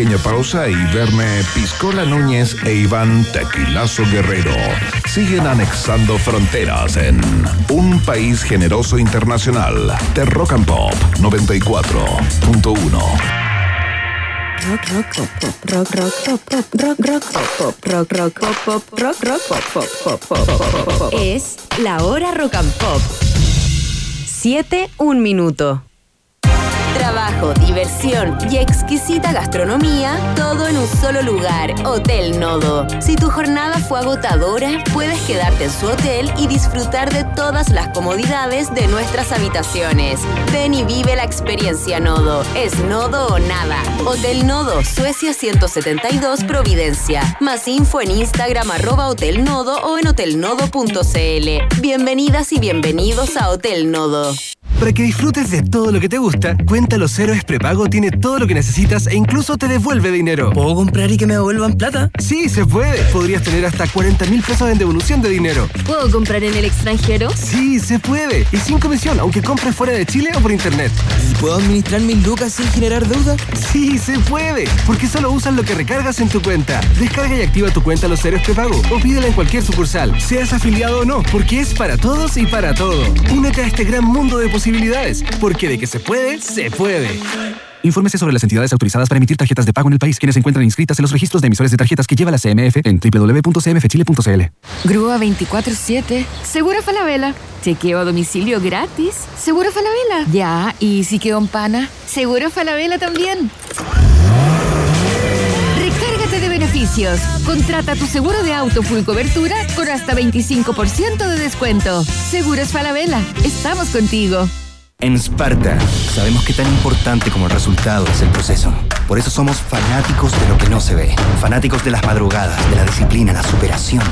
pequeña pausa y verme Piscola Núñez e Iván Tequilazo Guerrero siguen anexando fronteras en un país generoso internacional de Rock and Pop 94.1. Rock, rock, pop, pop, rock, rock, pop, pop, rock, rock, pop, pop, rock, rock, pop, pop, rock, rock, pop, pop, pop, pop, pop, pop. Es la hora rock and pop. Siete, un minuto. Trabajo, diversión y exquisita gastronomía, todo en un solo lugar, Hotel Nodo. Si tu jornada fue agotadora, puedes quedarte en su hotel y disfrutar de todas las comodidades de nuestras habitaciones. Ven y vive la experiencia Nodo. Es Nodo o nada. Hotel Nodo, Suecia 172, Providencia. Más info en Instagram arroba o en hotelnodo.cl. Bienvenidas y bienvenidos a Hotel Nodo. Para que disfrutes de todo lo que te gusta, Cuenta Los Héroes Prepago tiene todo lo que necesitas e incluso te devuelve dinero. ¿Puedo comprar y que me devuelvan plata? Sí, se puede. Podrías tener hasta 40 mil pesos en devolución de dinero. ¿Puedo comprar en el extranjero? Sí, se puede. Y sin comisión, aunque compres fuera de Chile o por internet. ¿Y puedo administrar mis lucas sin generar deuda? Sí, se puede. Porque solo usas lo que recargas en tu cuenta. Descarga y activa tu cuenta Los Héroes Prepago o pídela en cualquier sucursal, seas afiliado o no, porque es para todos y para todo. Únete a este gran mundo de posibilidades porque de que se puede, se puede. Infórmese sobre las entidades autorizadas para emitir tarjetas de pago en el país, quienes se encuentran inscritas en los registros de emisores de tarjetas que lleva la CMF en www.cmfchile.cl. Grúa 24-7. Seguro Falabella. Chequeo a domicilio gratis. Seguro Falabella. Ya, ¿y si quedó en pana? Seguro Falabella también. Contrata tu seguro de auto full cobertura con hasta 25% de descuento. Seguros Falabella. Estamos contigo. En Sparta, sabemos que tan importante como el resultado es el proceso. Por eso somos fanáticos de lo que no se ve. Fanáticos de las madrugadas, de la disciplina, la superación.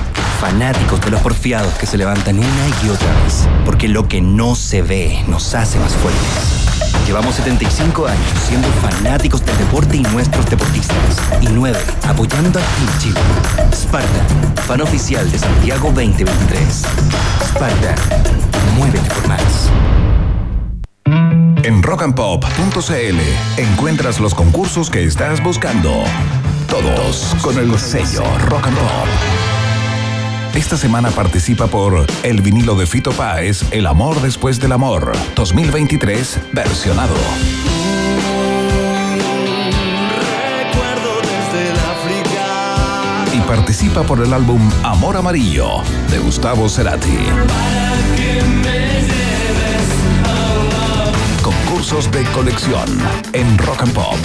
Fanáticos de los porfiados que se levantan una y otra vez. Porque lo que no se ve nos hace más fuertes. Llevamos 75 años siendo fanáticos del deporte y nuestros deportistas. Y 9 apoyando a Team Chile. Sparta, fan oficial de Santiago 2023. Sparta, muévete por más. En rockandpop.cl encuentras los concursos que estás buscando. Todos con el sello Rock and Pop. Esta semana participa por el vinilo de Fito Páez, El amor después del amor, 2023, versionado. Y participa por el álbum Amor Amarillo, de Gustavo Cerati. Concursos de colección en rockandpop.cl.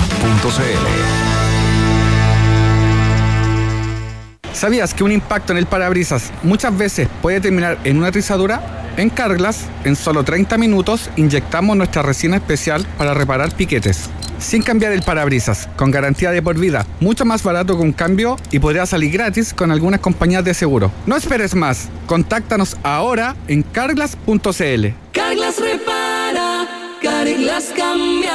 ¿Sabías que un impacto en el parabrisas muchas veces puede terminar en una rizadura? En Carglass, en solo 30 minutos, inyectamos nuestra resina especial para reparar piquetes. Sin cambiar el parabrisas, con garantía de por vida, mucho más barato que un cambio y podría salir gratis con algunas compañías de seguro. No esperes más, contáctanos ahora en carglass.cl. Carglass Carglass cambia.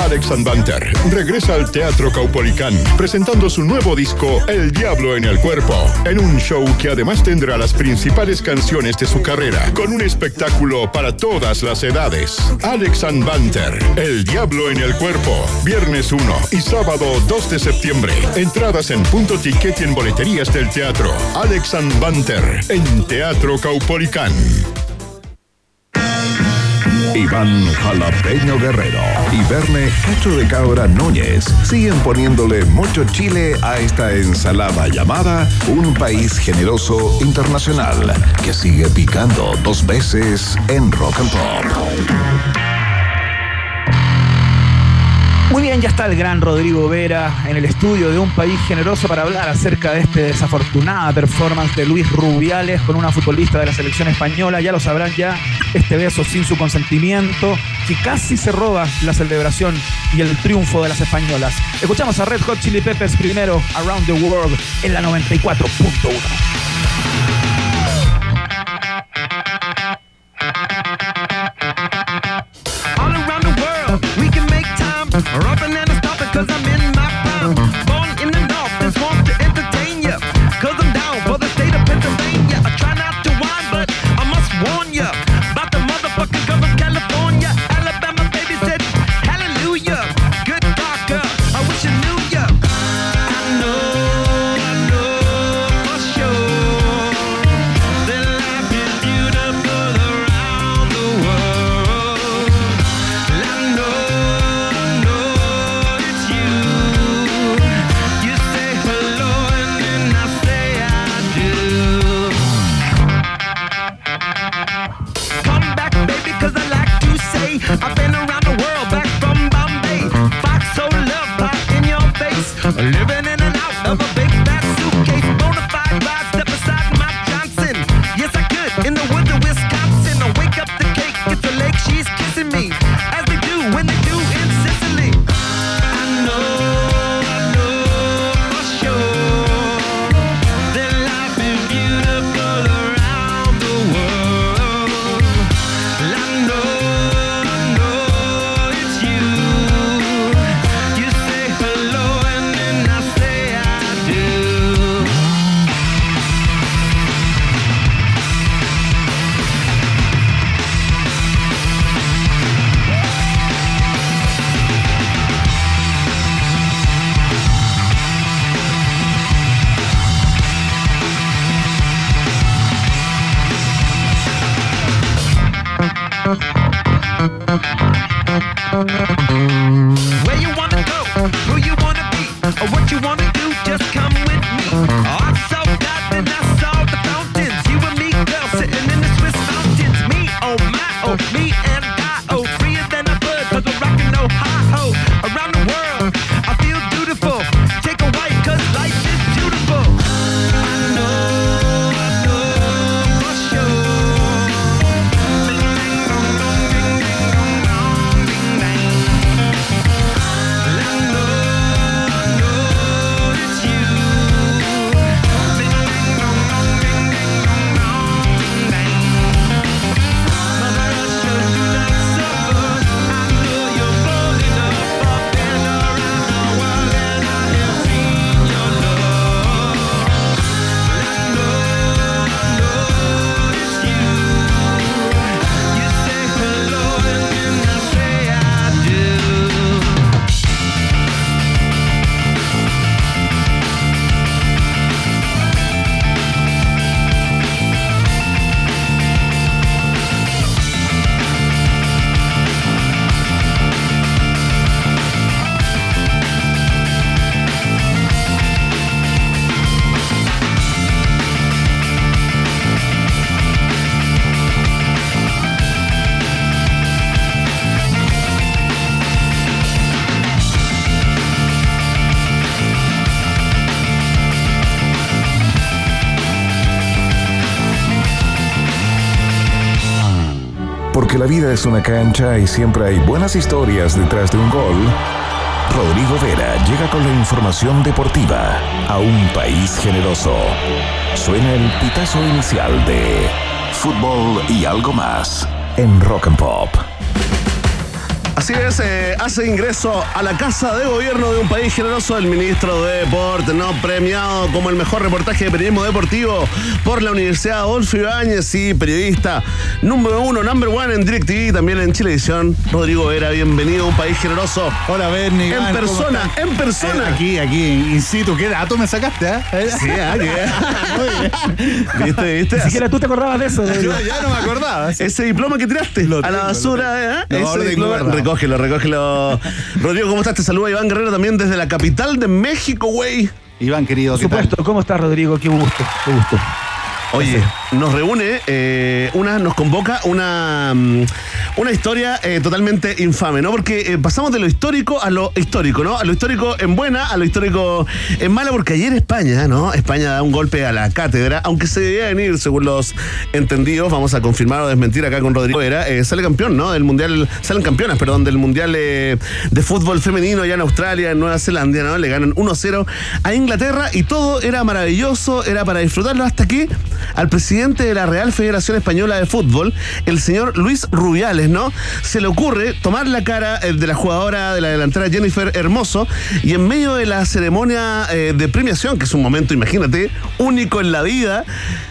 Alex Banter regresa al Teatro Caupolicán presentando su nuevo disco El Diablo en el Cuerpo, en un show que además tendrá las principales canciones de su carrera, con un espectáculo para todas las edades. Alex Banter, El Diablo en el Cuerpo, viernes 1 y sábado 2 de septiembre. Entradas en punto ticket y en boleterías del teatro. Alex Banter, en Teatro Caupolicán. Iván Jalapeño Guerrero y Verne Cacho de Cabra Núñez siguen poniéndole mucho chile a esta ensalada llamada Un País Generoso Internacional que sigue picando dos veces en Rock and Pop. Muy bien, ya está el gran Rodrigo Vera en el estudio de Un País Generoso para hablar acerca de este desafortunada performance de Luis Rubiales con una futbolista de la selección española. Ya lo sabrán ya, este beso sin su consentimiento, que casi se roba la celebración y el triunfo de las españolas. Escuchamos a Red Hot Chili Peppers primero, Around the World, en la 94.1. es una cancha y siempre hay buenas historias detrás de un gol. Rodrigo Vera llega con la información deportiva a un país generoso. Suena el pitazo inicial de fútbol y algo más en Rock and Pop. Así es, eh, hace ingreso a la Casa de Gobierno de un país generoso el ministro de Deporte, ¿no? Premiado como el mejor reportaje de periodismo deportivo por la Universidad Adolfo Ibáñez y periodista número uno, number one en DirecTV, también en Chilevisión. Rodrigo Vera, bienvenido a un país generoso. Hola, Bernie. En Iván, ¿cómo persona, en persona. Eh, aquí, aquí, in situ. ¿Qué dato me sacaste? ah? Sí, ah, que- ¿Viste, viste? Ni siquiera tú te acordabas de eso. Yo ya no me acordaba. Ese diploma que tiraste a la basura, lo ¿eh? No, Ese lo tengo diploma. Recógelo, recógelo. Rodrigo, ¿cómo estás? Te saluda Iván Guerrero también desde la capital de México, güey. Iván, querido, Por supuesto, ¿cómo estás, Rodrigo? Qué gusto, qué gusto. Oye, nos reúne, eh, una, nos convoca una, mm, una historia eh, totalmente infame, ¿no? Porque eh, pasamos de lo histórico a lo histórico, ¿no? A lo histórico en buena, a lo histórico en mala, porque ayer España, ¿no? España da un golpe a la cátedra, aunque se debía venir, según los entendidos, vamos a confirmar o desmentir acá con Rodrigo Vera, eh, sale campeón, ¿no? Del Mundial, salen campeonas, perdón, del Mundial de Fútbol Femenino allá en Australia, en Nueva Zelanda, ¿no? Le ganan 1-0 a Inglaterra y todo era maravilloso, era para disfrutarlo hasta que al presidente de la Real Federación Española de Fútbol, el señor Luis Rubiales, ¿no? Se le ocurre tomar la cara eh, de la jugadora de la delantera Jennifer Hermoso y en medio de la ceremonia eh, de premiación, que es un momento, imagínate, único en la vida,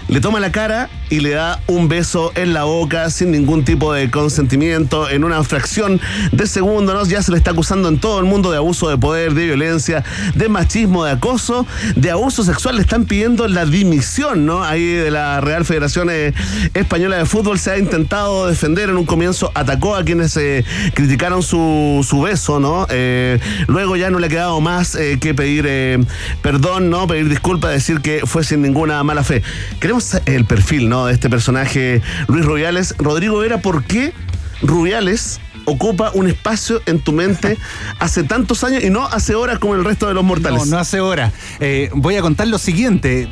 le toma la cara y le da un beso en la boca sin ningún tipo de consentimiento en una fracción de segundo, ¿no? Ya se le está acusando en todo el mundo de abuso de poder, de violencia, de machismo, de acoso, de abuso sexual. Le están pidiendo la dimisión, ¿no? Ahí de la Real Federación eh, Española de Fútbol se ha intentado defender. En un comienzo atacó a quienes eh, criticaron su, beso, ¿no? Eh, luego ya no le ha quedado más que pedir perdón, ¿no? Pedir disculpas, decir que fue sin ninguna mala fe. Queremos el perfil, ¿no? De este personaje, Luis Rubiales. Rodrigo Vera, ¿por qué Rubiales ocupa un espacio en tu mente hace tantos años y no hace horas como el resto de los mortales. No, no hace hora. Eh, voy a contar lo siguiente.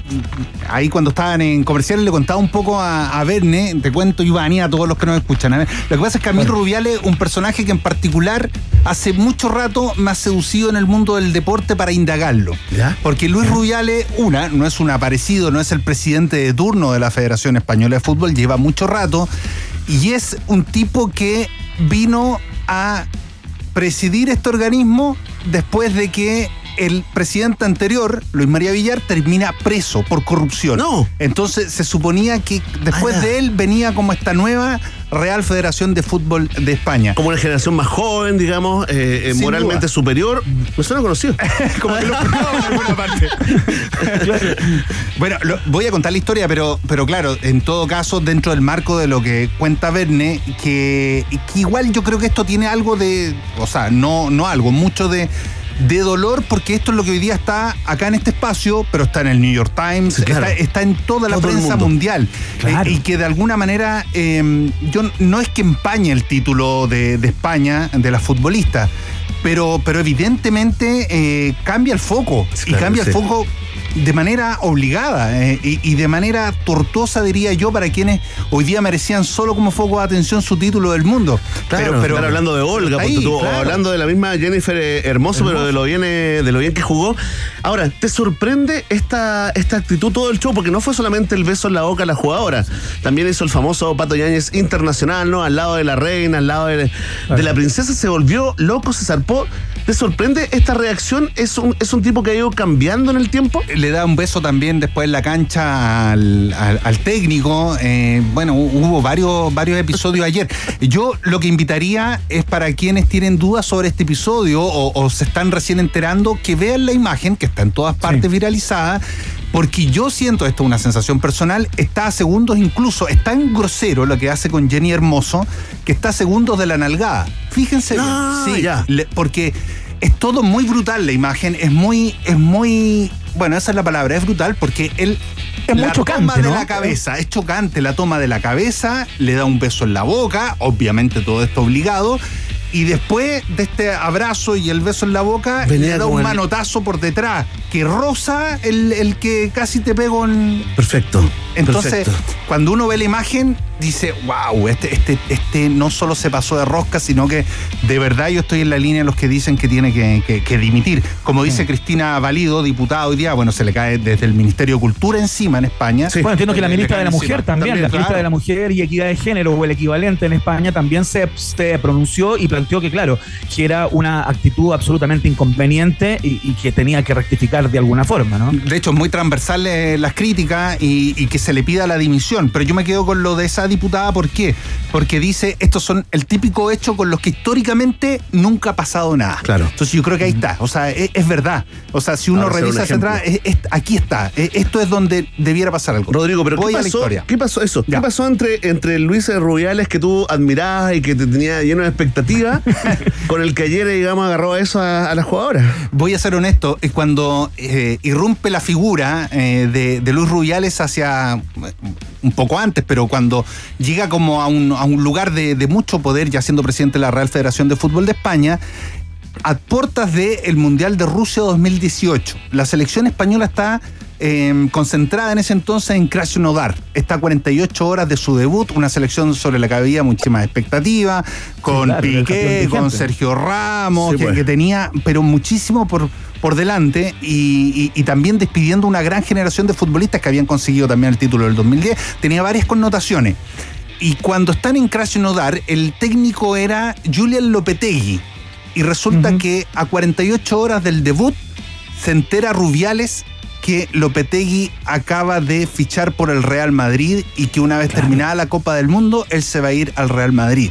Ahí cuando estaban en comerciales le contaba un poco a, a Verne, te cuento Iván y a todos los que nos escuchan. A ver, Lo que pasa es que a mí Rubiales, un personaje que en particular hace mucho rato me ha seducido en el mundo del deporte para indagarlo. Porque Luis Rubiales, una, no es un aparecido, no es el presidente de turno de la Federación Española de Fútbol, lleva mucho rato y es un tipo que vino a presidir este organismo después de que el presidente anterior, Luis María Villar, termina preso por corrupción. No. Entonces se suponía que después Ah, de él venía como esta nueva Real Federación de Fútbol de España. Como una generación más joven, digamos, eh, eh, moralmente duda. superior. Me suena conocido. como que lo en alguna parte. Bueno, lo- voy a contar la historia, pero, pero claro, en todo caso, dentro del marco de lo que cuenta Verne, que, que igual yo creo que esto tiene algo de, o sea, no, no algo, mucho de, de dolor, porque esto es lo que hoy día está acá en este espacio, pero está en el New York Times, claro. está, está en toda la Todo prensa mundial. Claro. Eh, y que de alguna manera, eh, yo no es que empañe el título de, de España de la futbolista, pero, pero evidentemente eh, cambia el foco. y cambia sí. el foco de manera obligada eh, y, y de manera tortuosa, diría yo, para quienes hoy día merecían solo como foco de atención su título del mundo. Claro, claro, hablando de Olga, Ahí, tú, claro. hablando de la misma Jennifer eh, Hermoso, pero de lo bien eh, de lo bien que jugó. Ahora, ¿te sorprende esta, esta actitud todo el show? Porque no fue solamente el beso en la boca a la jugadora, también hizo el famoso Pato Yáñez internacional, ¿no? Al lado de la reina, al lado de, de la princesa, se volvió loco, se zarpó. ¿Te sorprende esta reacción? ¿Es un, ¿Es un tipo que ha ido cambiando en el tiempo? Le da un beso también después en la cancha al, al- al técnico. Eh, bueno, hu- hubo varios, varios episodios ayer. Yo lo que invitaría es para quienes tienen dudas sobre este episodio o, o se están recién enterando, que vean la imagen que está en todas partes viralizada. Porque yo siento, esto es una sensación personal, está a segundos incluso, es tan grosero lo que hace con Jenny Hermoso, que está a segundos de la nalgada. Fíjense, Ah, sí, ya. le- porque es todo muy brutal la imagen, es muy, es muy, bueno, esa es la palabra, es brutal porque él Es muy chocante, toma de ¿no? la cabeza, es chocante la toma de la cabeza, le da un beso en la boca, obviamente todo esto obligado. Y después de este abrazo y el beso en la boca, Venía le da un el- manotazo por detrás que roza el, el que casi te pego en, Perfecto. Entonces, perfecto. cuando uno ve la imagen, dice, wow, este, este, este no solo se pasó de rosca, sino que de verdad yo estoy en la línea de los que dicen que tiene que, que- que dimitir. Como dice Cristina Valido, diputada hoy día, bueno, se le cae desde el Ministerio de Cultura encima en España. Bueno, entiendo que la ministra de la Mujer encima. también, la ministra de la Mujer y Equidad de Género o el equivalente en España también se, se pronunció y planteó que, claro, que era una actitud absolutamente inconveniente y, y que tenía que rectificar de alguna forma, ¿no? De hecho, muy transversales las críticas y, y que se le pida la dimisión. Pero yo me quedo con lo de esa diputada, ¿por qué? Porque dice, estos son el típico hecho con los que históricamente nunca ha pasado nada. Claro. Entonces yo creo que ahí está. O sea, es, es verdad. O sea, si uno Ahora será un revisa hacia atrás, es- es- aquí está. Eh, Esto es donde debiera pasar algo. Rodrigo, pero Voy ¿qué a la pasó? historia. ¿Qué pasó eso? Ya. ¿Qué pasó entre, entre Luis Rubiales que tú admirabas y que te tenía lleno de expectativa con el que ayer, digamos, agarró a eso a, a la jugadora? Voy a ser honesto, es cuando eh, irrumpe la figura eh, de, de Luis Rubiales hacia un poco antes, pero cuando llega como a un, a un lugar de, de mucho poder, ya siendo presidente de la Real Federación de Fútbol de España, a puertas del Mundial de Rusia 2018. La selección española está eh, concentrada en ese entonces en Krasnodar. Está a 48 horas de su debut, una selección sobre la que había muchísimas expectativas, con claro, Piqué, con. Sergio Ramos, Sí, que, pues. que tenía, pero muchísimo por, por delante y, y- y también despidiendo una gran generación de futbolistas que habían conseguido también el título del 2010. Tenía varias connotaciones. Y cuando están en Krasnodar, el técnico era Julian Lopetegui. Y resulta que a 48 horas del debut se entera Rubiales que Lopetegui acaba de fichar por el Real Madrid y que una vez terminada la Copa del Mundo, él se va a ir al Real Madrid.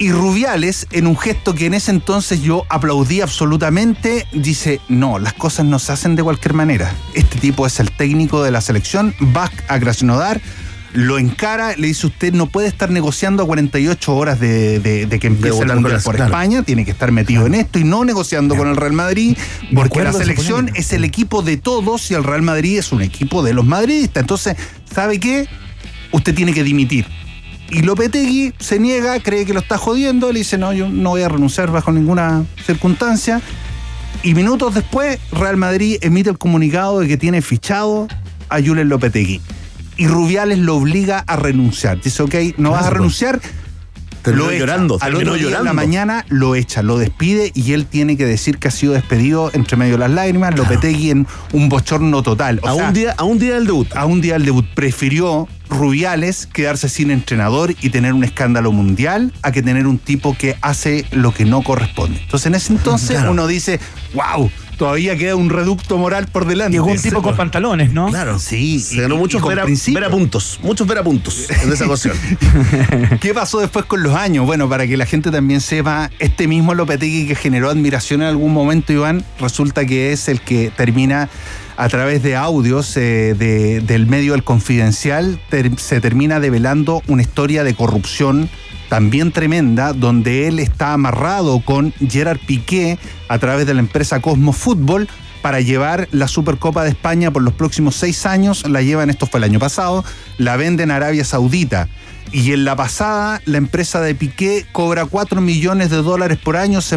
Y Rubiales, en un gesto que en ese entonces yo aplaudí absolutamente, dice, no, las cosas no se hacen de cualquier manera. Este tipo es el técnico de la selección, va a Krasnodar, lo encara, le dice, usted no puede estar negociando a 48 horas de, de- de que empiece votar el Mundial por claro. España, tiene que estar metido en esto y no negociando con el Real Madrid, porque la de selección es el equipo de todos y el Real Madrid es un equipo de los madridistas. Entonces, ¿sabe qué? Usted tiene que dimitir. Y Lopetegui se niega, cree que lo está jodiendo, le dice, no, yo no voy a renunciar bajo ninguna circunstancia. Y minutos después, Real Madrid emite el comunicado de que tiene fichado a Julen Lopetegui. Y Rubiales lo obliga a renunciar. Dice, ok, no vas a Claro. renunciar. Terminó lo llorando, Al otro día de la llorando. mañana lo echa, lo despide y él tiene que decir que ha sido despedido entre medio de las lágrimas. Lopetegui en un bochorno total. O A sea, un día, a un día del debut. a un día del debut prefirió Rubiales quedarse sin entrenador y tener un escándalo mundial a que tener un tipo que hace lo que no corresponde. Entonces en ese entonces Claro. uno dice, wow, todavía queda un reducto moral por delante. Llegó un tipo con pantalones, ¿no? Claro. Sí, Se ganó muchos y con vera, principio. vera puntos. Muchos vera puntos en esa ocasión. ¿Qué pasó después con los años? Bueno, para que la gente también sepa, este mismo Lopetegui que generó admiración en algún momento, Iván, resulta que es el que termina a través de audios eh, de- del medio El Confidencial, ter- se termina develando una historia de corrupción también tremenda, donde él está amarrado con Gerard Piqué a través de la empresa Cosmo Fútbol para llevar la Supercopa de España por los próximos seis años. La llevan, esto fue el año pasado, la venden a Arabia Saudita. Y en la pasada, la empresa de Piqué cobra 4 millones de dólares por año, se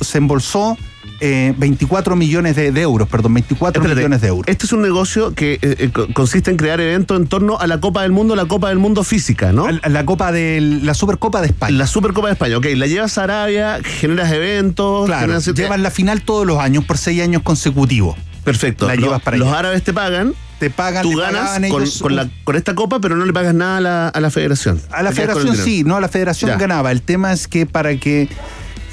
se embolsó eh, 24 millones de, de euros, perdón, 24 Espérate, millones de euros. Este es un negocio que eh, eh, co- consiste en crear eventos en torno a la Copa del Mundo, la Copa del Mundo física, ¿no? La, la Copa de la Supercopa de España. La Supercopa de España, ok. La llevas a Arabia, generas eventos. Claro, generas- llevas la final todos los años por seis años consecutivos. Perfecto. la llevas para los allá. árabes te pagan. Te pagan, Tú ganas con, ellos con la- con esta copa, pero no le pagas nada a la, a la federación. A la federación sí, no, a la federación Ya. ganaba. El tema es que para que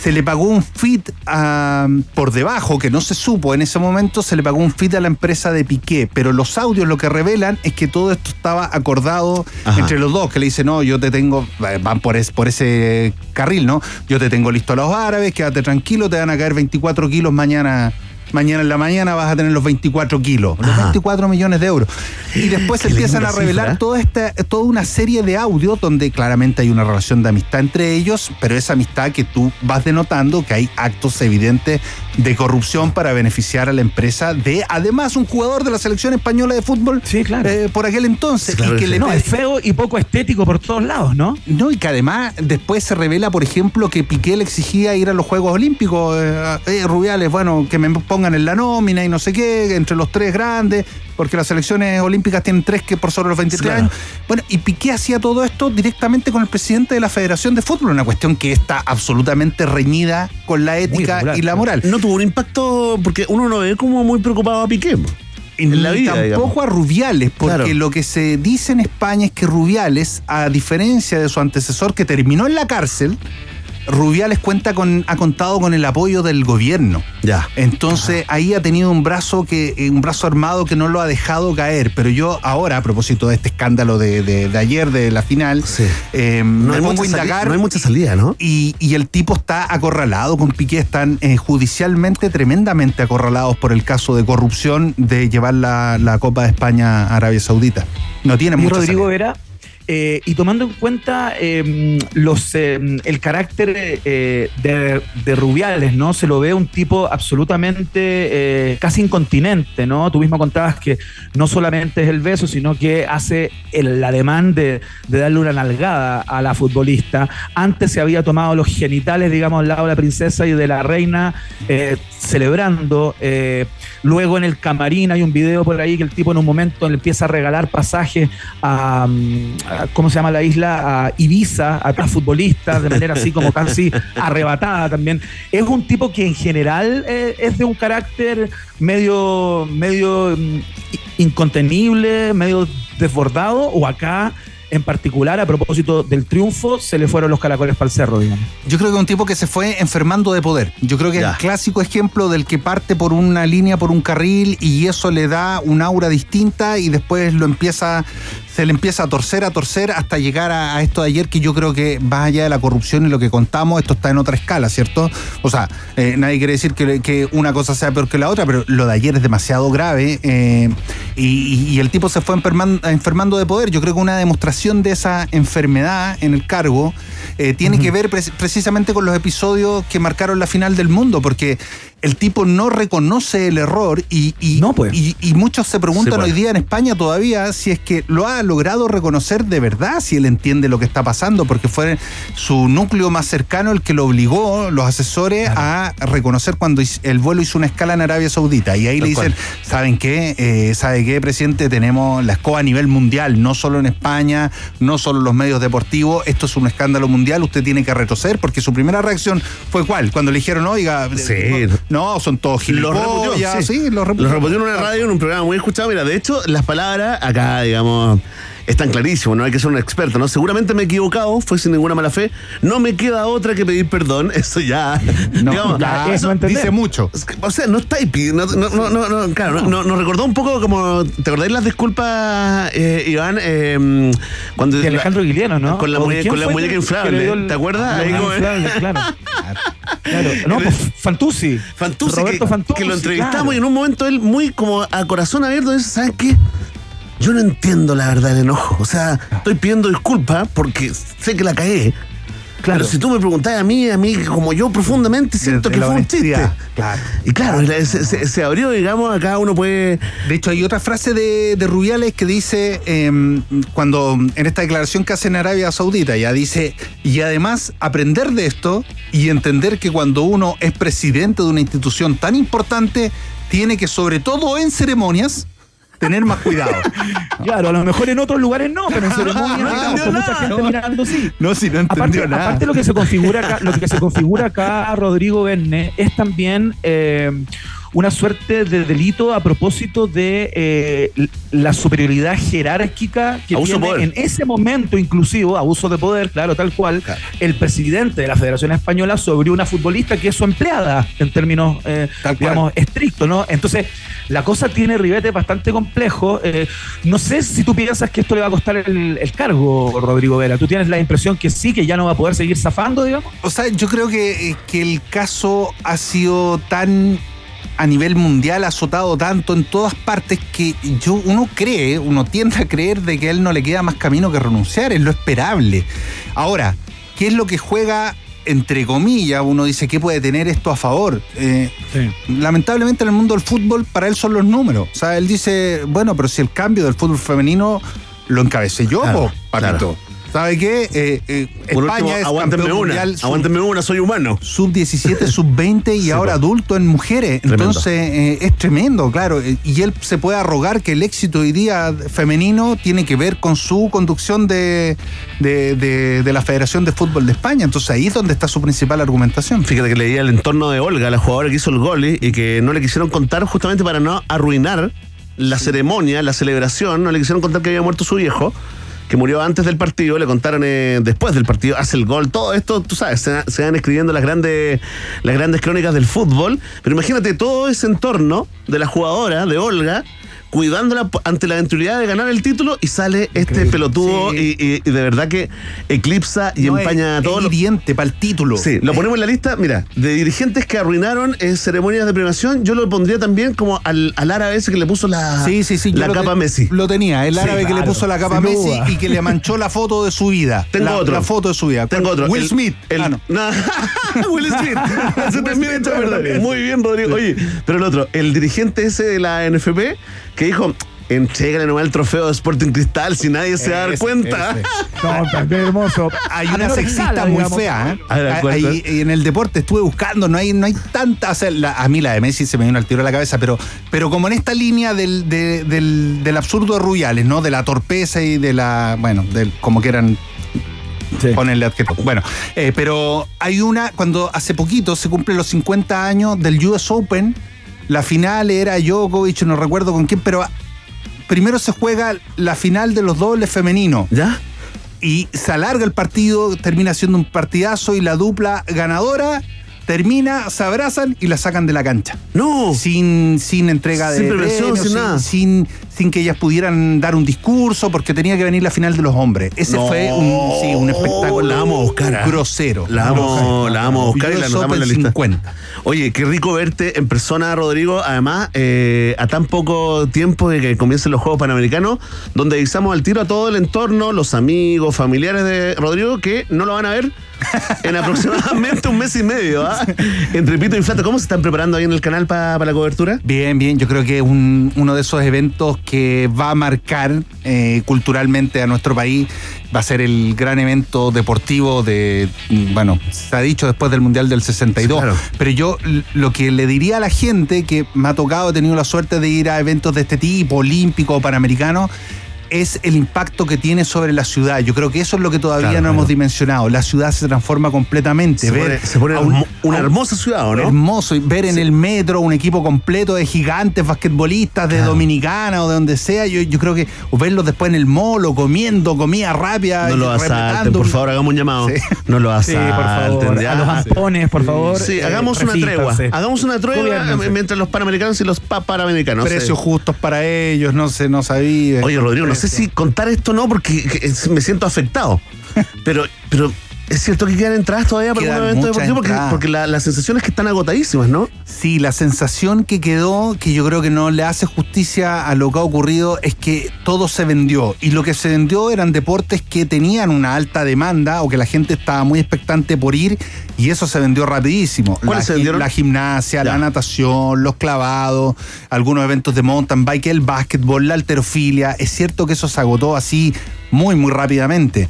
se le pagó un fit a- por debajo, que no se supo en ese momento, se le pagó un fit a la empresa de Piqué. Pero los audios lo que revelan es que todo esto estaba acordado Ajá. entre los dos, que le dicen, no, yo te tengo, eh, van por, es- por ese carril, ¿no? Yo te tengo listo a los árabes, quédate tranquilo, te van a caer 24 kilos mañana. Mañana en la mañana vas a tener los 24 kilos, los Ajá. 24 millones de euros. Y después Qué empiezan a revelar cifra, ¿eh? toda esta, toda una serie de audios donde claramente hay una relación de amistad entre ellos, pero esa amistad que tú vas denotando que hay actos evidentes de corrupción para beneficiar a la empresa de además un jugador de la selección española de fútbol Sí, claro. eh, por aquel entonces Claro y que le No, es feo y poco estético por todos lados, ¿no? no, y que además después se revela, por ejemplo, que Piqué le exigía ir a los Juegos Olímpicos. Eh, eh, Rubiales, bueno, que me pongan en la nómina y no sé qué, entre los tres grandes, porque las selecciones olímpicas tienen tres que por sobre los 23 Claro. años. Bueno, y Piqué hacía todo esto directamente con el presidente de la Federación de Fútbol, una cuestión que está absolutamente reñida con la ética y la moral. No tuvo un impacto porque uno lo ve como muy preocupado a Piqué. En En la vida, tampoco a Rubiales, porque Claro. lo que se dice en España es que Rubiales, a diferencia de su antecesor que terminó en la cárcel, Rubiales cuenta con, ha contado con el apoyo del gobierno. Ya. Entonces ahí ha tenido un brazo que, eh, un brazo armado que no lo ha dejado caer. Pero yo ahora, a propósito de este escándalo de, de- de ayer, de la final, Sí. eh, No me hay, pongo a indagar. no hay mucha salida, ¿no? Y, y el tipo está acorralado con Piqué, están eh, judicialmente tremendamente acorralados por el caso de corrupción de llevar la, la Copa de España a Arabia Saudita. No tienen Y mucha Rodrigo salida. Vera, eh, y tomando en cuenta eh, los, eh, el carácter eh, de, Rubiales, ¿no? Se lo ve un tipo absolutamente eh, casi incontinente, ¿no? Tú mismo contabas que no solamente es el beso, sino que hace el ademán de, de darle una nalgada a la futbolista. Antes se había tomado los genitales, digamos, al lado de la princesa y de la reina, celebrando. luego en el camarín hay un video por ahí que el tipo en un momento le empieza a regalar pasajes a, mm, ¿cómo se llama la isla? A Ibiza, a otros futbolistas, de manera así como casi arrebatada también. Es un tipo que en general eh, es de un carácter medio, medio mm, incontenible, medio desbordado, o acá en particular, a propósito del triunfo, se le fueron los caracoles para el cerro, digamos. Yo creo que es un tipo que se fue enfermando de poder. Yo creo que es Ya. el clásico ejemplo del que parte por una línea, por un carril y eso le da un aura distinta y después lo empieza, se le empieza a torcer, a torcer hasta llegar a, a esto de ayer que yo creo que más allá de la corrupción y lo que contamos, esto está en otra escala, ¿cierto? O sea, eh, nadie quiere decir que, que una cosa sea peor que la otra, pero lo de ayer es demasiado grave eh, y, y- el tipo se fue enferman- enfermando de poder. Yo creo que una demostración de esa enfermedad en el cargo eh, tiene que ver pre- precisamente con los episodios que marcaron la final del mundo, porque el tipo no reconoce el error y, y, y, y muchos se preguntan Sí, pues. hoy día en España todavía si es que lo ha logrado reconocer de verdad, si él entiende lo que está pasando, porque fue su núcleo más cercano el que lo obligó, los asesores, a reconocer cuando el vuelo hizo una escala en Arabia Saudita. Y ahí Tal le dicen, ¿saben qué? Eh, ¿Sabe qué, presidente? Tenemos la escoba a nivel mundial, no solo en España, no solo en los medios deportivos, esto es un escándalo mundial, usted tiene que retroceder, porque su primera reacción fue cuál, cuando le dijeron, oiga, no, son todos Lo reputió, gilipollas, sí. sí, los reputió. Lo reputió en una radio, en un programa muy escuchado. Mira, de hecho, las palabras acá, digamos, están clarísimas, no hay que ser un experto, ¿no? Seguramente me he equivocado, fue sin ninguna mala fe. No me queda otra que pedir perdón, eso ya. digamos, ya, eso dice mucho. O sea, no estáis pidiendo, no, no, no, no, claro, no, no- nos recordó un poco como, ¿te acordáis las disculpas, eh, Iván? Eh, cuando De Alejandro Guiliano, ¿no? Con la, ¿O de muñe- quién con la fue muñeca inflable, el- ¿te acuerdas? la Ahí inflable, claro. Claro. No, pues Fantuzzi. Fantuzzi, Roberto que, Fantuzzi, que lo entrevistamos claro. y en un momento él muy como a corazón abierto dice, ¿sabes qué? Yo no entiendo la verdad el enojo. O sea, estoy pidiendo disculpas porque sé que la caí. Pero si tú me preguntás a mí, a mí como yo profundamente siento de que fue un chiste. claro. Y claro, la- se, se- se abrió, digamos, acá uno puede... De hecho, hay otra frase de, de Rubiales que dice, eh, cuando en esta declaración que hace en Arabia Saudita, ya dice, y además aprender de esto y entender que cuando uno es presidente de una institución tan importante, tiene que, sobre todo en ceremonias, tener más cuidado. Claro, a lo mejor en otros lugares no, pero en ceremonias, digamos, con mucha gente mirando, sí. No, si no Aparte, entendió nada. aparte lo que se configura acá, lo que se configura acá, Rodrigo Verne, es también eh, una suerte de delito a propósito de eh, la superioridad jerárquica que Abuso tiene poder. en ese momento inclusivo, abuso de poder, claro, tal cual, el presidente de la Federación Española sobre una futbolista que es su empleada en términos, eh, digamos, estrictos, ¿no? Entonces, la cosa tiene ribete bastante complejo. Eh, no sé si tú piensas que esto le va a costar el, el cargo, Rodrigo Vera. ¿Tú tienes la impresión que sí, que ya no va a poder seguir zafando, digamos? O sea, yo creo que, que el caso ha sido tan a nivel mundial azotado tanto en todas partes que yo uno cree, uno tiende a creer de que a él no le queda más camino que renunciar, es lo esperable. Ahora, ¿qué es lo que juega entre comillas? Uno dice que puede tener esto a favor. Eh, Lamentablemente en el mundo del fútbol para él son los números. O sea, él dice, bueno, pero si el cambio del fútbol femenino lo encabecé yo, Claro, papito. claro. ¿Sabe qué? Eh, eh, Por España último, es aguántenme una, mundial sub- aguántenme una, soy humano. Sub 17, sub 20 y Sí, ahora po. adulto en mujeres. Entonces eh, es tremendo, claro. Y él se puede arrogar que el éxito hoy día femenino tiene que ver con su conducción de, de, de- de la Federación de Fútbol de España. Entonces ahí es donde está su principal argumentación. Fíjate que leía el entorno de Olga, la jugadora que hizo el gol y que no le quisieron contar justamente para no arruinar la ceremonia, la celebración, no le quisieron contar que había muerto su viejo, que murió antes del partido, le contaron eh, después del partido, hace el gol, todo esto, tú sabes, se, se van escribiendo las grandes, las grandes crónicas del fútbol, pero imagínate todo ese entorno de la jugadora, de Olga, cuidándola ante la eventualidad de ganar el título y sale este pelotudo y, y- y de verdad que eclipsa y No, empaña es- todo es lo- hiriente para el título. Sí, lo ponemos en la lista, mira, de dirigentes que arruinaron eh, ceremonias de premiación, yo lo pondría también como al, al árabe ese que le puso la, Sí, sí, sí. yo la capa Messi. Lo tenía, el Sí, árabe que le puso la capa Messi duda. y que le manchó la foto de su vida. Tengo la, otro. La foto de su vida. Tengo otro. Will El- Smith. el- Ah, no. No. Will Smith. Se hecho verdad. Muy bien, Rodrigo. Oye, pero el otro, el dirigente ese de la NFP que dijo. Entrégale nomás el trofeo de Sporting Cristal si nadie se va a dar cuenta. ese. No, también hermoso. Hay A una sexista muy digamos. fea, ¿eh? Ver, en el deporte estuve buscando, no hay, no hay tanta. o sea, la- a mí la de Messi se me vino al tiro a la cabeza, pero, pero como en esta línea del, de- del, del absurdo de Rubiales, ¿no? De la torpeza y de la. Bueno, del, como quieran ponerle adjetivo. Bueno, eh, pero hay una, cuando hace poquito se cumplen los 50 años del US Open, la final era Djokovic, no recuerdo con quién, pero primero se juega la final de los dobles femeninos. ¿Ya? Y se alarga el partido, termina siendo un partidazo y la dupla ganadora termina, se abrazan y la sacan de la cancha. No. Sin, sin entrega de premios, sin nada. sin, sin que ellas pudieran dar un discurso porque tenía que venir la final de los hombres. Ese No, fue un, sí, un espectáculo la vamos a buscar, ¿ah? grosero. La vamos, la vamos a buscar y la anotamos en la lista. 50. Oye, qué rico verte en persona, Rodrigo. Además, eh, a tan poco tiempo de que comiencen los Juegos Panamericanos, donde avisamos al tiro a todo el entorno, los amigos, familiares de Rodrigo, que no lo van a ver en aproximadamente un mes y medio. ¿ah? Entre pito y flata, ¿cómo se están preparando ahí en el canal pa- para la cobertura? Bien, bien, yo creo que es un- uno de esos eventos que va a marcar eh, culturalmente a nuestro país. Va a ser el gran evento deportivo de, mm, bueno, se ha dicho después del Mundial del 62. Claro. Pero yo lo que le diría a la gente que me ha tocado, he tenido la suerte de ir a eventos de este tipo, olímpico o panamericano, es el impacto que tiene sobre la ciudad. Yo creo que eso es lo que todavía Claro, no hemos dimensionado. La ciudad se transforma completamente. Se Ver pone, se un- una hermosa ciudad, ¿o ¿no? Hermoso. Y ver en el metro un equipo completo de gigantes basquetbolistas de Dominicana o de donde sea. Yo, yo creo que o verlos después en el molo, comiendo, comida rápida. No lo asalten, respetando por favor, hagamos un llamado. Sí. No lo Sí, asalten. por favor. A los ampones, por favor. Sí, eh, hagamos una tregua. Hagamos una tregua mientras los panamericanos y los pa- panamericanos. precios justos para ellos, no sé, no sabía. Oye, Rodrigo, no sé si contar esto o no, porque me siento afectado. Pero, pero es cierto que quedan entradas todavía para un evento deportivo, porque, porque la, la sensación es que están agotadísimas, ¿no? Sí, la sensación que quedó, que yo creo que no le hace justicia a lo que ha ocurrido, es que todo se vendió. Y lo que se vendió eran deportes que tenían una alta demanda o que la gente estaba muy expectante por ir, y eso se vendió rapidísimo. ¿Cuáles la, se vendieron? la gimnasia, Ya. la natación, los clavados, algunos eventos de mountain bike, el básquetbol, la alterofilia. Es cierto que eso se agotó así muy, muy rápidamente.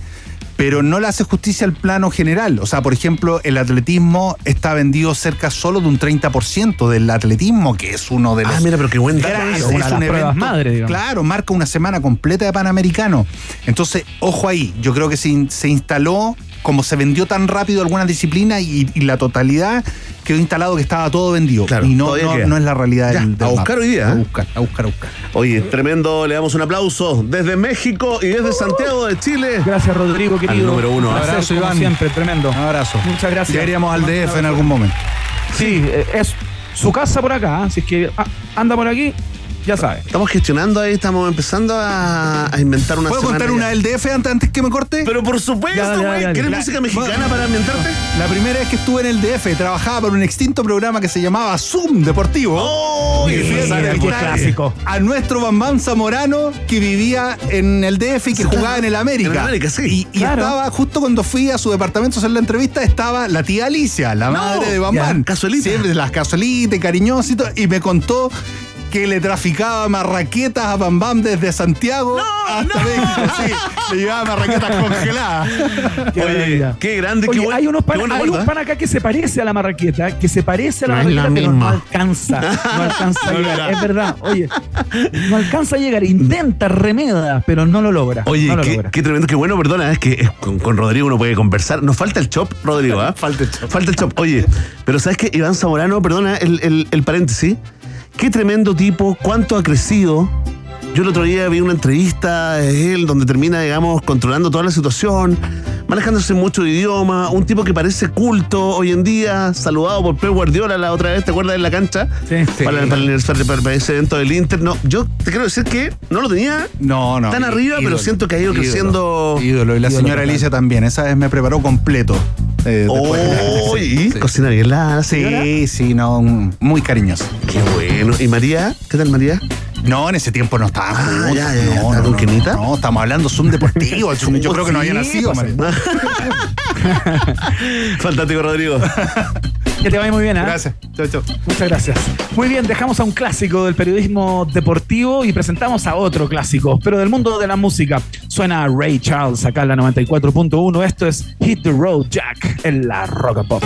Pero no le hace justicia al plano general. O sea, por ejemplo, el atletismo está vendido cerca solo de un 30% del atletismo, que es uno de los. Ah, mira, pero qué buen dato es pruebas madre, digamos. Claro, marca una semana completa de Panamericano. Entonces, ojo ahí. Yo creo que se instaló, como se vendió tan rápido alguna disciplina y, y la totalidad quedó instalado que estaba todo vendido. Claro, y no, no, es la realidad Ya, del, del a buscar mapa. hoy día, A ¿eh? buscar, a buscar, a buscar. Oye, tremendo, le damos un aplauso desde México y desde Santiago de Chile. Gracias, Rodrigo, querido. número uno. Un placer, Abrazo, Iván. siempre, tremendo. Un abrazo. Muchas gracias. Ya iríamos al DF en algún momento. Sí, eh, es su casa por acá. ¿eh? Si es que ah, anda por aquí, ya sabe. Estamos gestionando ahí, estamos empezando a, a inventar una ¿Puedo semana contar ya. una del DF antes, antes que me corte? Pero por supuesto, Ya, güey. ya, ¿Quieres música mexicana para ambientarte? La primera vez que estuve en el DF, trabajaba para un extinto programa que se llamaba Zoom Deportivo. ¡Oh! Y fui a entrevistar clásico. A nuestro Bambam Zamorano que vivía en el DF y que Sí, jugaba claro. en el América. En el América, sí. Y, y Claro. estaba, justo cuando fui a su departamento a hacer la entrevista, estaba la tía Alicia, la madre de Bambam. ya, casualita. Siempre las casualitas, y cariñosas y todo. Y me contó que le traficaba marraquetas a Bam Bam desde Santiago hasta México. Sí, le llevaba marraquetas congeladas. Qué Oye, qué grande, qué Oye, buen- hay, unos pan, qué buena hay guarda. un pan acá que se parece a la marraqueta, que se parece a la No la marraqueta, pero no alcanza. No alcanza a No llegar. llega. Es verdad. Oye, no alcanza a llegar. Intenta, remeda, pero no lo logra. Oye, no lo qué, logra. qué tremendo, qué bueno, perdona, es que eh, con, con Rodrigo uno puede conversar. Nos falta el chop, Rodrigo, ¿ah? Falta el chop. Falta el chop. Oye, pero ¿sabes qué? Iván Zamorano, perdona el, el- el paréntesis. Qué tremendo tipo, cuánto ha crecido. Yo el otro día vi una entrevista de él donde termina, digamos, controlando toda la situación, manejándose mucho de idioma, un tipo que parece culto hoy en día, saludado por Pep Guardiola la otra vez, ¿te acuerdas en la cancha? Sí. Para, para el aniversario, para, para ese evento del Inter. No, yo te quiero decir que no lo tenía No, no. tan arriba, pero siento que ha ido ídolo, creciendo. Ídolo. Y la Ídolo señora. Alicia también. Esa vez me preparó completo. Eh, después. Oh, y Sí. cocina bien la señora. Sí, sí, no, muy cariñoso. Qué bueno. ¿Y María? ¿Qué tal María? No, en ese tiempo no estaba. Ah, juntos. ya, ya, ya, no, ¿estaba no, no, Kenita? No, estamos hablando Zoom deportivo. Zoom, yo creo que no había nacido. Fantástico, Rodrigo. Que te vaya muy bien, ¿ah? Gracias. Chau, chau. Muchas gracias. Muy bien, dejamos a un clásico del periodismo deportivo y presentamos a otro clásico, pero del mundo de la música. Suena Ray Charles acá en la 94.1. Esto es Hit the Road Jack en la Rock and Pop.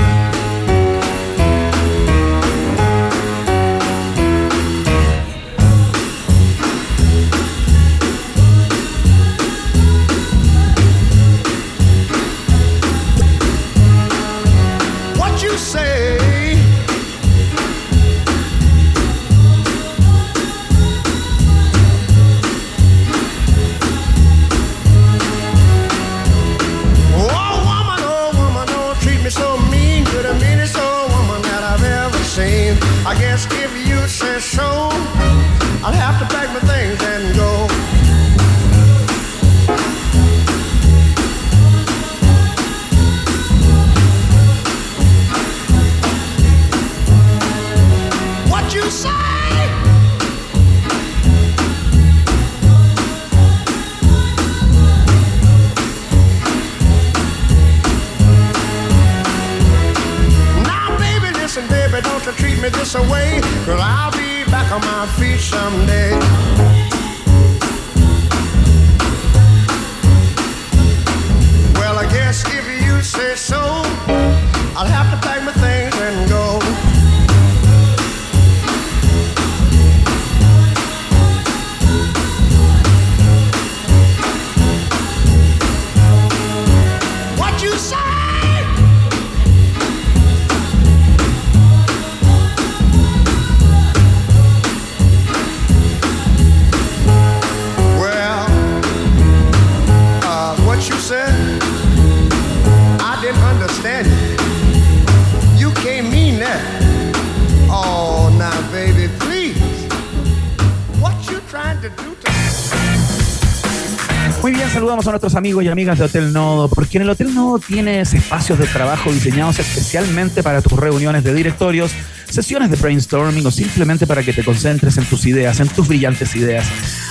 Amigos y amigas de Hotel Nodo, porque en el Hotel Nodo tienes espacios de trabajo diseñados especialmente para tus reuniones de directorios, sesiones de brainstorming o simplemente para que te concentres en tus ideas, en tus brillantes ideas.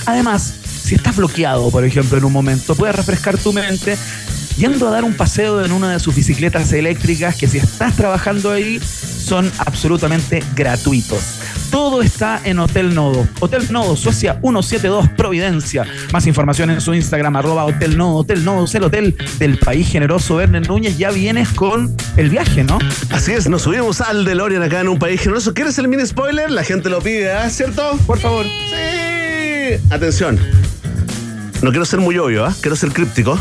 Además, si estás bloqueado, por ejemplo, en un momento, puedes refrescar tu mente yendo a dar un paseo en una de sus bicicletas eléctricas que si estás trabajando ahí son absolutamente gratuitos. Todo está en Hotel Nodo. Hotel Nodo, Suecia 172 Providencia. Más información en su Instagram, arroba Hotel Nodo. Hotel Nodo es el hotel del país generoso. Verne Núñez, ya vienes con el viaje, ¿no? Así es, nos subimos al DeLorean acá en un país generoso. ¿Quieres el mini spoiler? La gente lo pide, ¿ah? ¿cierto? Por favor. Sí. Atención. No quiero ser muy obvio, ¿ah? Quiero ser críptico.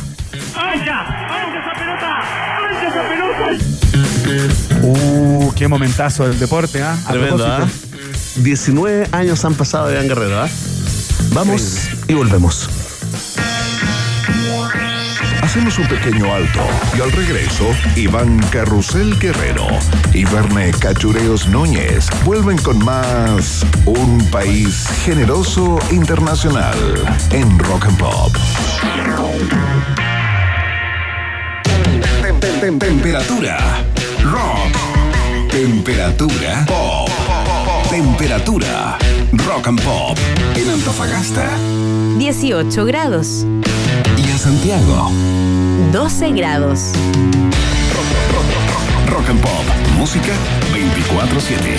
Uh, qué momentazo del deporte, ¿ah? A Tremendo, ¿ah? propósito. 19 años han pasado de Iván Guerrero, ¿ah? Vamos y volvemos. Hacemos un pequeño alto y al regreso, Iván Carrusel Guerrero y Verne Cachureos Núñez vuelven con más Un País Generoso Internacional en Rock and Pop. Tem- tem- tem- Temperatura rock. Temperatura pop. Temperatura rock and pop en Antofagasta 18 grados. y en Santiago. 12 grados. Rock and Pop, música 24/7.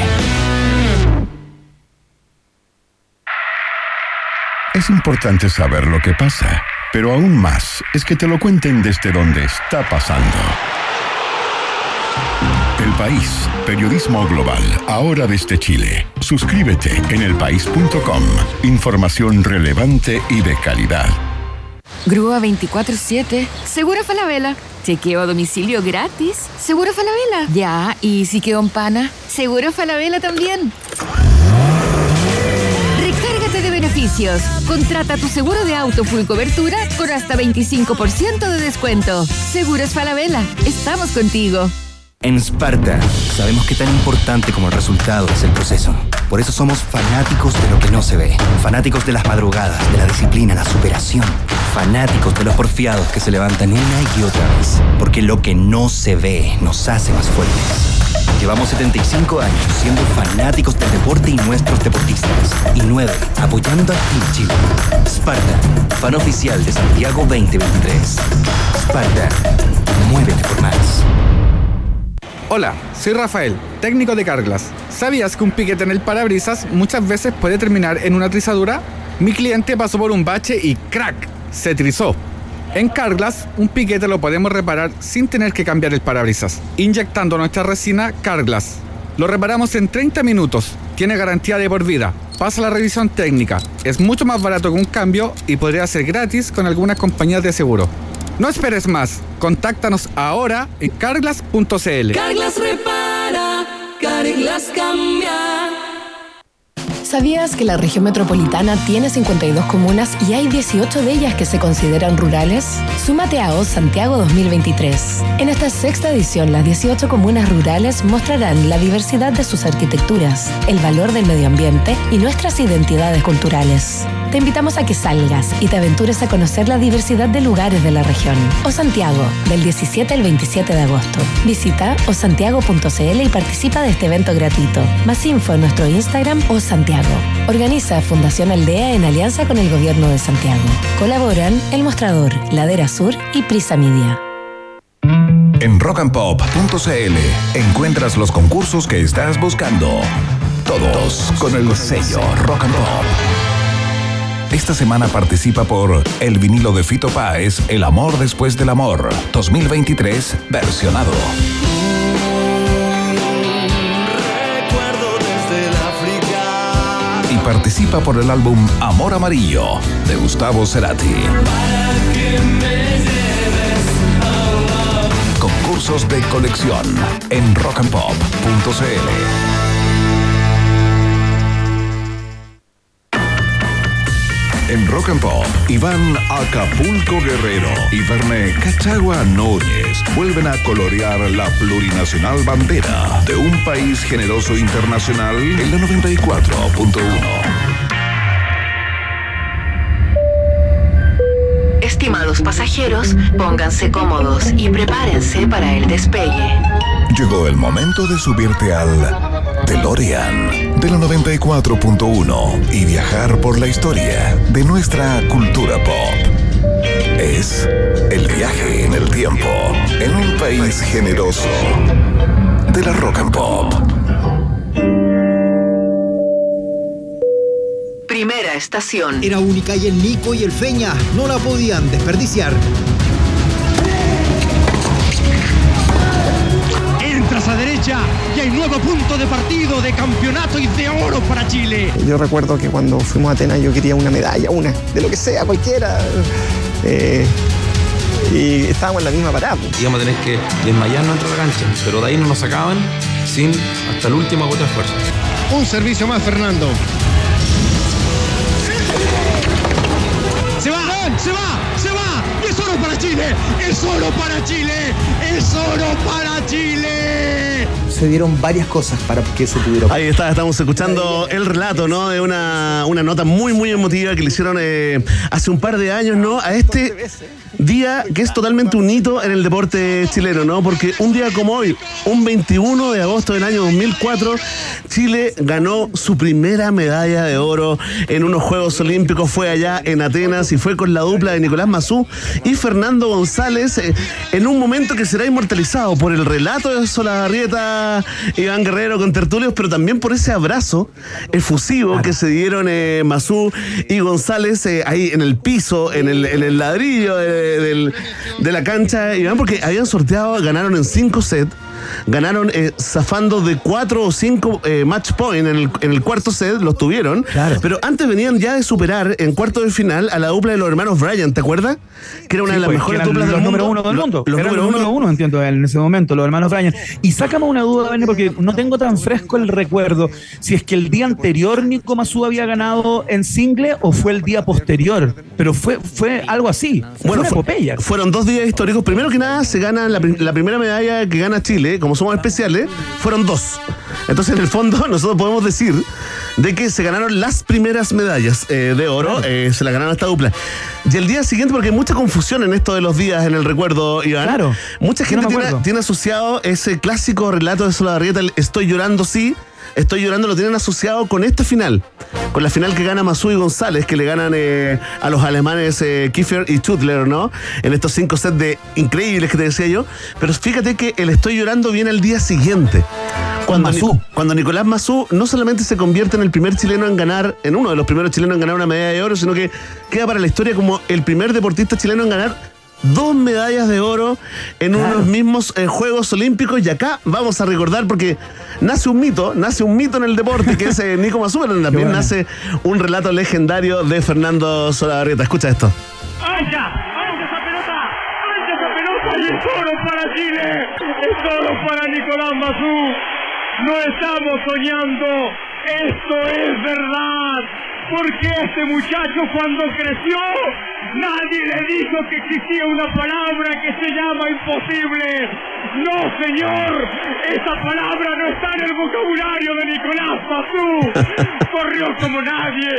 Es importante saber lo que pasa, pero aún más es que te lo cuenten desde donde está pasando. El País, periodismo global, ahora desde Chile. Suscríbete en elpaís.com. Información relevante y de calidad. Grúa 24-7. Seguro Falabella. Chequeo a domicilio gratis. Seguro Falabella. Ya, y si quedó en pana. Seguro Falabella también. Recárgate de beneficios. Contrata tu seguro de auto full cobertura con hasta 25% de descuento. Seguros Falabella. Estamos contigo. En Sparta, sabemos que tan importante como el resultado es el proceso. Por eso somos fanáticos de lo que no se ve. Fanáticos de las madrugadas, de la disciplina, la superación. Fanáticos de los porfiados que se levantan una y otra vez. Porque lo que no se ve nos hace más fuertes. Llevamos 75 años siendo fanáticos del deporte y nuestros deportistas. Y 9 apoyando a Team Chile. Sparta, fan oficial de Santiago 2023. Sparta, muévete por más. Hola, soy Rafael, técnico de Carglass. ¿Sabías que un piquete en el parabrisas muchas veces puede terminar en una trizadura? Mi cliente pasó por un bache y ¡crack! se trizó. En Carglass, un piquete lo podemos reparar sin tener que cambiar el parabrisas, inyectando nuestra resina Carglass. Lo reparamos en 30 minutos, tiene garantía de por vida, pasa la revisión técnica, es mucho más barato que un cambio y podría ser gratis con algunas compañías de seguro. No esperes más, contáctanos ahora en carglass.cl. Carglass repara, Carglass cambia. ¿Sabías que la región metropolitana tiene 52 comunas y hay 18 de ellas que se consideran rurales? Súmate a OZ Santiago 2023. En esta sexta edición, las 18 comunas rurales mostrarán la diversidad de sus arquitecturas, el valor del medio ambiente y nuestras identidades culturales. Te invitamos a que salgas y te aventures a conocer la diversidad de lugares de la región. O Santiago, del 17 al 27 de agosto. Visita osantiago.cl y participa de este evento gratuito. Más info en nuestro Instagram o Santiago. Organiza Fundación Aldea en alianza con el Gobierno de Santiago. Colaboran El Mostrador, Ladera Sur y Prisa Media. En rockandpop.cl encuentras los concursos que estás buscando. Todos con el sello Rock and Pop. Esta semana participa por el vinilo de Fito Páez, El amor después del amor, 2023, versionado. Participa por el álbum Amor Amarillo, de Gustavo Cerati. Concursos de colección en rockandpop.cl. En Rock and Pop, Iván Acapulco Guerrero y Verne Cachagua Núñez vuelven a colorear la plurinacional bandera de un país generoso internacional en la 94.1. Estimados pasajeros, pónganse cómodos y prepárense para el despegue. Llegó el momento de subirte al DeLorean de la 94.1 y viajar por la historia de nuestra cultura pop. Es el viaje en el tiempo en un país generoso de la rock and pop. Primera estación. Era única y el Nico y el Feña no la podían desperdiciar. Entras a derecha y hay nuevo punto de partido, de campeonato y de oro para Chile. Yo recuerdo que cuando fuimos a Atenas yo quería una medalla, una, de lo que sea, cualquiera. Eh, y estábamos en la misma parada. íbamos a tener que desmayarnos dentro de la cancha, pero de ahí no nos sacaban sin hasta el último gota de esfuerzo. Un servicio más, Fernando. Se va, se va, para Chile, es oro para Chile, es oro para Chile. Se dieron varias cosas para que eso pudiera Ahí está, estamos escuchando el relato, ¿no? De una, una nota muy, muy emotiva que le hicieron eh, hace un par de años, ¿no? A este día que es totalmente un hito en el deporte chileno, ¿no? Porque un día como hoy, un 21 de agosto del año 2004, Chile ganó su primera medalla de oro en unos Juegos Olímpicos. Fue allá en Atenas y fue con la dupla de Nicolás Mazú y Fernando González eh, en un momento que será inmortalizado por el relato de Iván Guerrero con Tertulios, pero también por ese abrazo efusivo que se dieron eh, Mazú y González eh, ahí en el piso, en el, en el ladrillo de la cancha, Iván, porque habían sorteado, ganaron en cinco sets. Ganaron eh, zafando de cuatro o cinco eh, match point en el, en el cuarto set, los tuvieron. Pero antes venían ya de superar en cuarto de final a la dupla de los hermanos Bryan, ¿te acuerdas? Que era una Sí, de las pues, mejores duplas los del número mundo. uno del mundo. Los número los número uno, entiendo, en ese momento, los hermanos Bryan. Y sácame una duda, Verne, porque no tengo tan fresco el recuerdo. Si es que el día anterior Nico Mazú había ganado en single o fue el día posterior. Pero fue, fue algo así. Fue Bueno, una fu- epopeya. fueron dos días históricos. Primero que nada, se gana la primera medalla que gana Chile, como somos especiales, fueron dos. Entonces, en el fondo, nosotros podemos decir de que se ganaron las primeras medallas eh, de oro, eh, se la ganaron esta dupla. Y el día siguiente, porque hay mucha confusión en esto de los días en el recuerdo, Iván. Claro. Mucha no gente tiene asociado ese clásico relato de Solabarrieta, el Estoy llorando, sí. Estoy llorando, lo tienen asociado con esta final, con la final que gana Mazú y González, que le ganan eh, a los alemanes eh, Kiefer y Tutler, ¿no? En estos cinco sets de increíbles que te decía yo. Pero fíjate que el Estoy llorando viene al día siguiente. Cuando, cuando Nicolás Mazú no solamente se convierte en el primer chileno en ganar, en uno de los primeros chilenos en ganar una medalla de oro, sino que queda para la historia como el primer deportista chileno en ganar dos medallas de oro en unos mismos eh, Juegos Olímpicos y acá vamos a recordar porque nace un mito, nace un mito en el deporte que es eh, Nico Mazú, pero también bueno. nace un relato legendario de Fernando Solabarrieta. Escucha esto. ¡Ancha! ¡Ancha esa pelota! ¡Ancha esa pelota! ¡Y es oro para Chile! ¡Es oro para Nicolás Mazú! ¡No estamos soñando! ¡Esto es verdad! Porque este muchacho cuando creció, nadie le dijo que existía una palabra que se llama imposible. No, señor, esa palabra no está en el vocabulario de Nicolás Mazú. Corrió como nadie,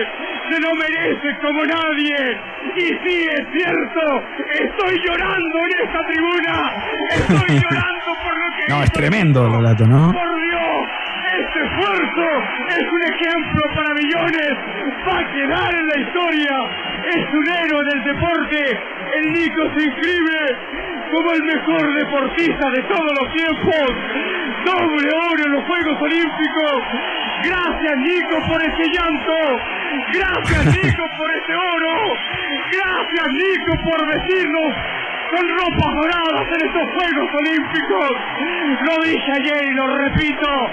se lo merece como nadie. Y sí, es cierto, estoy llorando en esta tribuna. Estoy llorando por lo que No, es tremendo el relato, ¿no? por Dios, este esfuerzo es un ejemplo para millones. Va a quedar en la historia. Es un héroe del deporte. El Nico se inscribe como el mejor deportista de todos los tiempos. Doble oro en los Juegos Olímpicos. Gracias Nico por este llanto. Gracias Nico por este oro. Gracias Nico por vestirnos con ropas doradas en estos Juegos Olímpicos. Lo dije ayer y lo repito.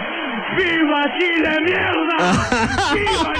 ¡Viva Chile, mierda! ¡Viva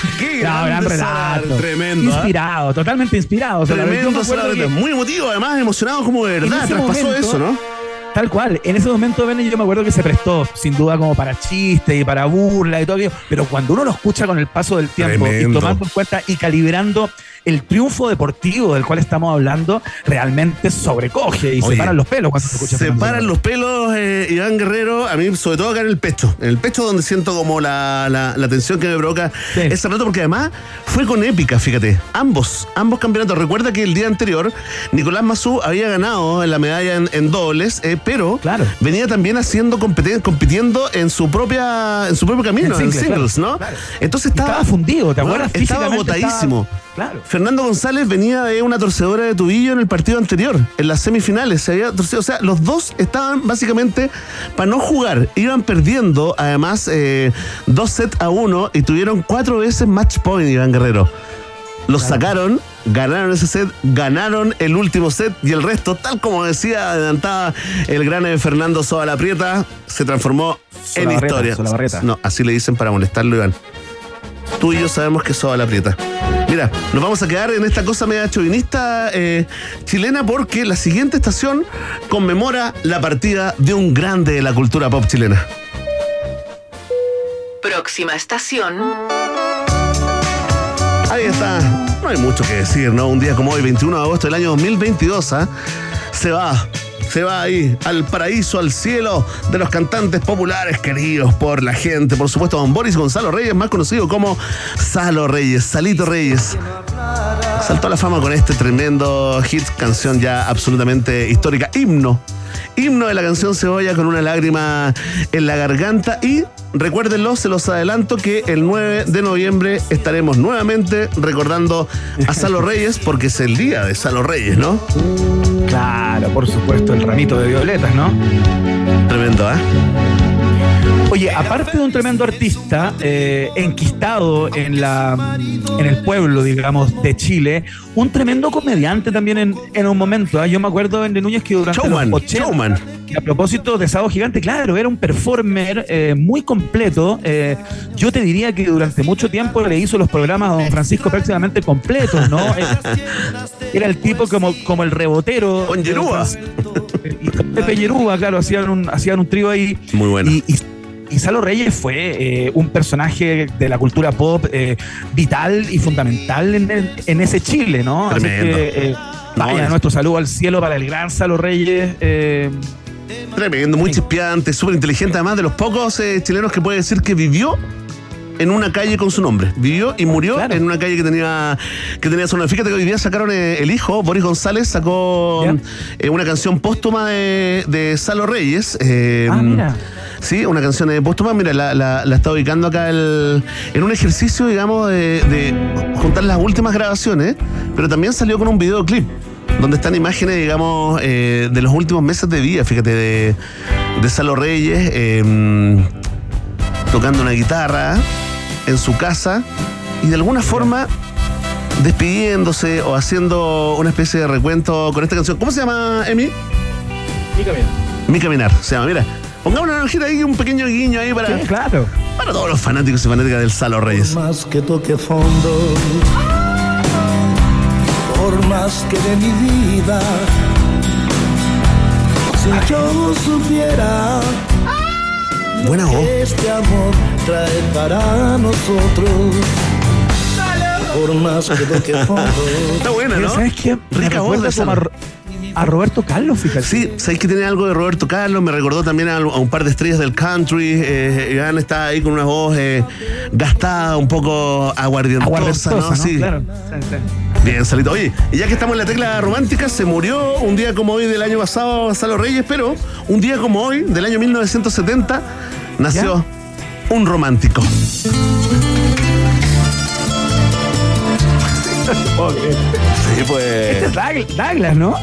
Qué No, gran relato. Tremendo. ¿ah? Inspirado, totalmente inspirado. O sea, Tremendo, Sara, que- muy emotivo, además emocionado como de verdad. Traspasó momento- eso, ¿no? Tal cual. En ese momento, Bene, yo me acuerdo que se prestó, sin duda, como para chiste y para burla y todo aquello. Pero cuando uno lo escucha con el paso del tiempo Tremendo. y tomando en cuenta y calibrando el triunfo deportivo del cual estamos hablando, realmente sobrecoge y Oye, se paran los pelos cuando se escucha. Se paran los pelos, eh, Iván Guerrero, a mí sobre todo acá en el pecho. En el pecho donde siento como la, la- la tensión que me provoca ese rato, porque además fue con épica, fíjate. Ambos, ambos campeonatos. Recuerda que el día anterior Nicolás Mazú había ganado la medalla en, en dobles, eh, pero venía también haciendo compitiendo en su propia en su propio camino, En en singles, claro, ¿no? claro. Entonces estaba, Estaba fundido, ¿te acuerdas? Estaba agotadísimo. Claro. Fernando González venía de una torcedora de tubillo en el partido anterior, en las semifinales. Se había torcido. O sea, los dos estaban básicamente para no jugar. Iban perdiendo, además, eh, dos sets a uno y tuvieron cuatro veces match point, Iván Guerrero. Los sacaron, ganaron ese set, ganaron el último set y el resto, tal como decía, adelantaba el gran eh, Fernando Soba La Prieta, se transformó en historia. No, así le dicen para molestarlo, Iván. Tú y yo sabemos que Soba La Prieta. Mira, nos vamos a quedar en esta cosa media chauvinista eh, chilena porque la siguiente estación conmemora la partida de un grande de la cultura pop chilena. Próxima estación. Ahí está. No hay mucho que decir, ¿no? Un día como hoy, 21 de agosto del año 2022, ¿ah? se va. Se va ahí al paraíso, al cielo de los cantantes populares queridos por la gente. Por supuesto, don Boris Gonzalo Reyes, más conocido como Salo Reyes, Salito Reyes. Saltó a la fama con este tremendo hit, canción ya absolutamente histórica, himno. Himno de la canción Cebolla con una lágrima en la garganta y recuérdenlo, se los adelanto que el 9 de noviembre estaremos nuevamente recordando a Salo Reyes porque es el día de Salo Reyes, ¿no? Claro, por supuesto, el ramito de violetas, ¿no? Tremendo, ¿ah? Oye, aparte de un tremendo artista eh, enquistado en, la, en el pueblo, digamos, de Chile, un tremendo comediante también en, en un momento. ¿ah? Yo me acuerdo de Núñez que durante Showman, los 80, showman. que a propósito de Sábado Gigante, claro, era un performer eh, muy completo. Eh, yo te diría que durante mucho tiempo le hizo los programas a don Francisco prácticamente completos, ¿no? Era el tipo como, como el rebotero. Con Yerúa. Y con Pepe Yerúa, claro, hacían un, hacían un trío ahí. Muy bueno. Y, y- y Salo Reyes fue eh, un personaje de la cultura pop eh, vital y fundamental en, el- en ese Chile, ¿no? Así Tremendo. que eh, vaya es- nuestro saludo al cielo para el gran Salo Reyes. Tremendo, muy chispeante, súper inteligente, además de los pocos eh, chilenos que puede decir que vivió en una calle con su nombre. Vivió y murió en una calle que tenía que tenía su nombre. Fíjate que hoy día sacaron el hijo, Boris González, sacó una canción póstuma de, de Salo Reyes. eh, Ah, mira. Sí, una canción eh, póstuma. Mira, la, la- la está ubicando acá el- en un ejercicio, digamos, de, de juntar las últimas grabaciones, pero también salió con un videoclip donde están imágenes, digamos, eh, de los últimos meses de vida, fíjate, de, de Salo Reyes, eh, tocando una guitarra en su casa y de alguna forma despidiéndose o haciendo una especie de recuento con esta canción. ¿Cómo se llama, Emi? Mi caminar, se llama, mira. Pongamos una hojita ahí, un pequeño guiño ahí para, Sí, claro. para todos los fanáticos y fanáticas del Salo Reyes. más que toque fondo, por más que de mi vida, si yo supiera Buena voz. este amor trae para nosotros, por más que toque fondo. Está buena, ¿no? ¿Sabes qué? Rica voz de Salo. A Roberto Carlos, fíjate. Sí, sabéis que tiene algo de Roberto Carlos, me recordó también a, a un par de estrellas del country. Eh, Iván está ahí con una voz eh, gastada, un poco aguardientosa, ¿no? ¿no? Sí. Claro. Sí, sí. Bien, Salito. Oye, y ya que estamos en la tecla romántica, se murió un día como hoy del año pasado Salo Reyes, pero un día como hoy, del año 1970, nació un romántico. Sí, pues. Este es Doug- Douglas, ¿no?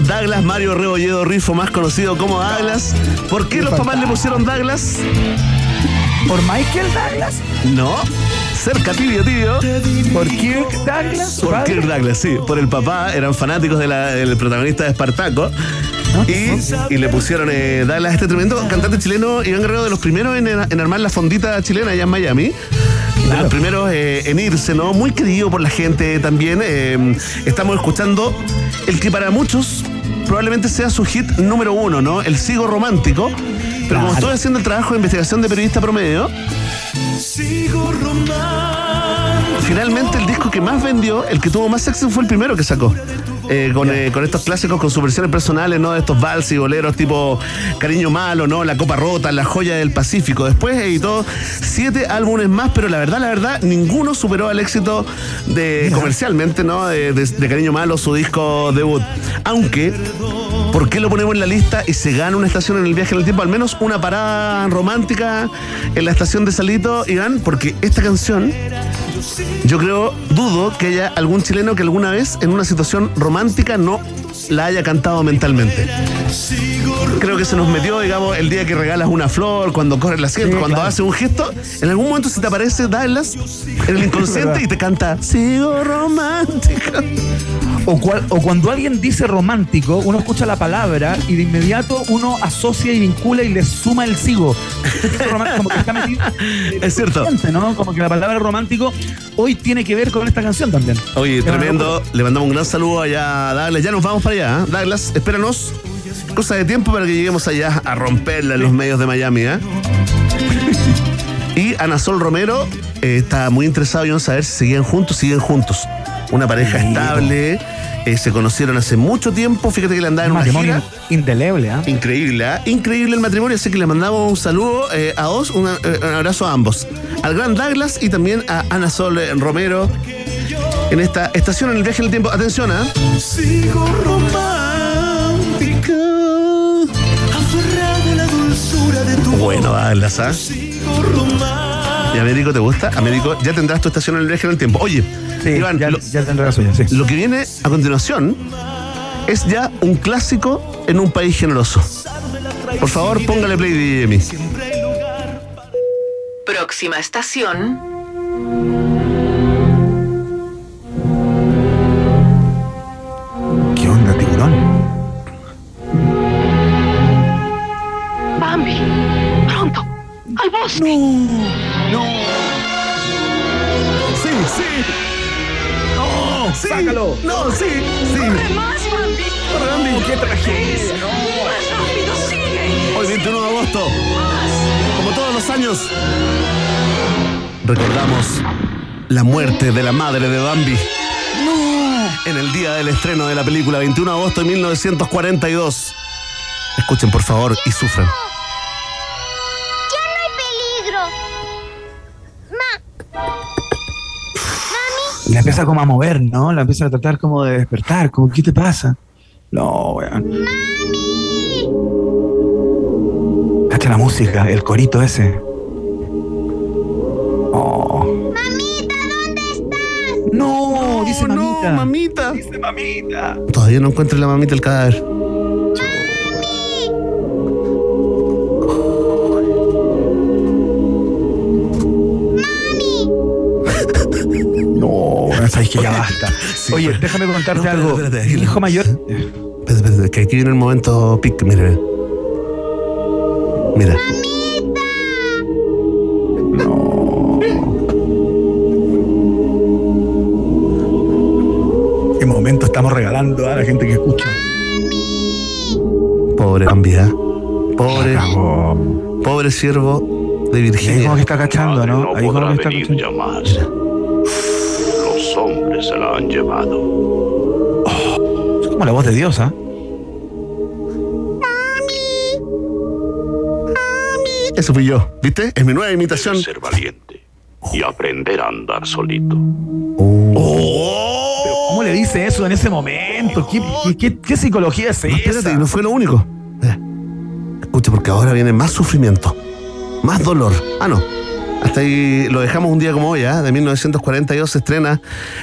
Douglas Mario Rebolledo Rifo, más conocido como Douglas. ¿Por qué los papás le pusieron Douglas? ¿Por Michael Douglas? No. Cerca, tibio, tibio. ¿Por Kirk Douglas? Por padre? Kirk Douglas, sí. Por el papá, eran fanáticos de la- del protagonista de Espartaco. Y, y le pusieron eh, Douglas, este tremendo cantante chileno, Iván Guerrero, de los primeros en, en armar la fondita chilena allá en Miami. De los primeros eh, en irse, ¿no? Muy querido por la gente también. Eh, estamos escuchando el que para muchos probablemente sea su hit número uno, ¿no? El Sigo Romántico. Pero como estoy haciendo el trabajo de investigación de periodista promedio, Finalmente el disco que más vendió, el que tuvo más éxito fue el primero que sacó. Eh, con, eh, con estos clásicos, con sus versiones personales, ¿no? De estos vals y boleros tipo Cariño Malo, ¿no? La Copa Rota, La Joya del Pacífico. Después editó siete álbumes más, pero la verdad, la verdad, ninguno superó al éxito de comercialmente, ¿no? De, de- de Cariño Malo, su disco debut. Aunque, ¿por qué lo ponemos en la lista y se gana una estación en el viaje en el tiempo? Al menos una parada romántica en la estación de Salito, Iván, porque esta canción yo creo, dudo que haya algún chileno que alguna vez en una situación romántica no la haya cantado mentalmente. Creo que se nos metió, digamos, el día que regalas una flor, cuando corres la asiento, cuando haces un gesto, en algún momento se te aparece Dallas en el inconsciente y te canta Sigo romántica. O, cual- o cuando alguien dice romántico, uno escucha la palabra y de inmediato uno asocia y vincula y le suma el sigo. Romántico, como que está metido Es cierto. ¿no? Como que la palabra romántico hoy tiene que ver con esta canción también. Oye, tremendo. Le mandamos un gran saludo allá a Douglas. Ya nos vamos para allá. ¿eh? Douglas, espéranos. Cosa de tiempo para que lleguemos allá a romperla en los medios de Miami. ¿eh? Y Ana Sol Romero eh, está muy interesado yo en saber si seguían juntos, siguen juntos. Una pareja estable. eh, se conocieron hace mucho tiempo. Fíjate que le andaban en una matrimonio gira. indeleble, ¿ah? Increíble, ¿ah? increíble el matrimonio, así que le mandamos un saludo eh, a dos, una- eh, un abrazo a ambos. Al gran Douglas y también a Ana Sol eh, Romero en esta estación en el viaje en el tiempo. Atención, ¿ah? Sigo romántica, aferrada a la dulzura de tu Bueno, Douglas, ¿ah? ¿Y Américo te gusta? Américo, ya tendrás tu estación en el viaje en el tiempo. Oye, Iván, lo, tendrá la suya, sí. lo que viene a continuación es ya un clásico en un país generoso. Por favor, póngale play, Emi. Próxima estación. ¿Qué onda, tiburón? Bambi, pronto, al bosque. No. Sí. Sácalo. No, sí, sí. ¡Corre más, Bambi! Corre, Bambi. ¡Qué tragedia! ¡Más rápido, sigue! Hoy 21 de agosto, como todos los años, recordamos la muerte de la madre de Bambi. En el día del estreno de la película, 21 de agosto de 1942. Escuchen, por favor, y sufran. La empieza como a mover, ¿no? La empieza a tratar como de despertar, como, ¿qué te pasa? No, weón. Cacha la música, el corito ese. Oh. No, dice mamita. No, mamita. Dice mamita. Todavía no encuentro la mamita el cadáver. Sabes que ya basta. Oye, déjame contarte algo. Mi hijo mayor. Espérate, espérate, que aquí viene el momento pic, mira. Mira. ¿Qué momento estamos regalando a la gente que escucha? Pobre Bambi, ¿ah? Pobre. Pobre siervo de Ahí Virginia. como que está cachando, ¿no? Ahí como que está cachando. Se la han llevado. Es como la voz de Dios, ¿ah? Eso fui yo, ¿viste? Es mi nueva imitación. Ser valiente y aprender a andar solito. Pero ¿Cómo le dice eso en ese momento? ¿Qué, qué- qué- qué psicología es No, esa? espérate, no fue lo único. Eh, Escucha, porque ahora viene más sufrimiento, más dolor. Ah, no. Hasta ahí lo dejamos un día como hoy, ¿ah? De 1942 se estrena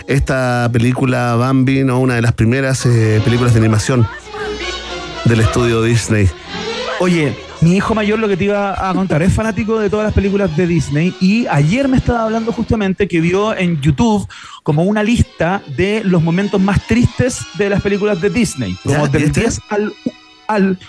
esta película Bambi, ¿no? Una de las primeras eh, películas de animación del estudio Disney. Oye, mi hijo mayor lo que te iba a contar es fanático de todas las películas de Disney y ayer me estaba hablando justamente que vio en YouTube como una lista de los momentos más tristes de las películas de Disney. Como ¿Ya? ¿Y del este? 10 al, al,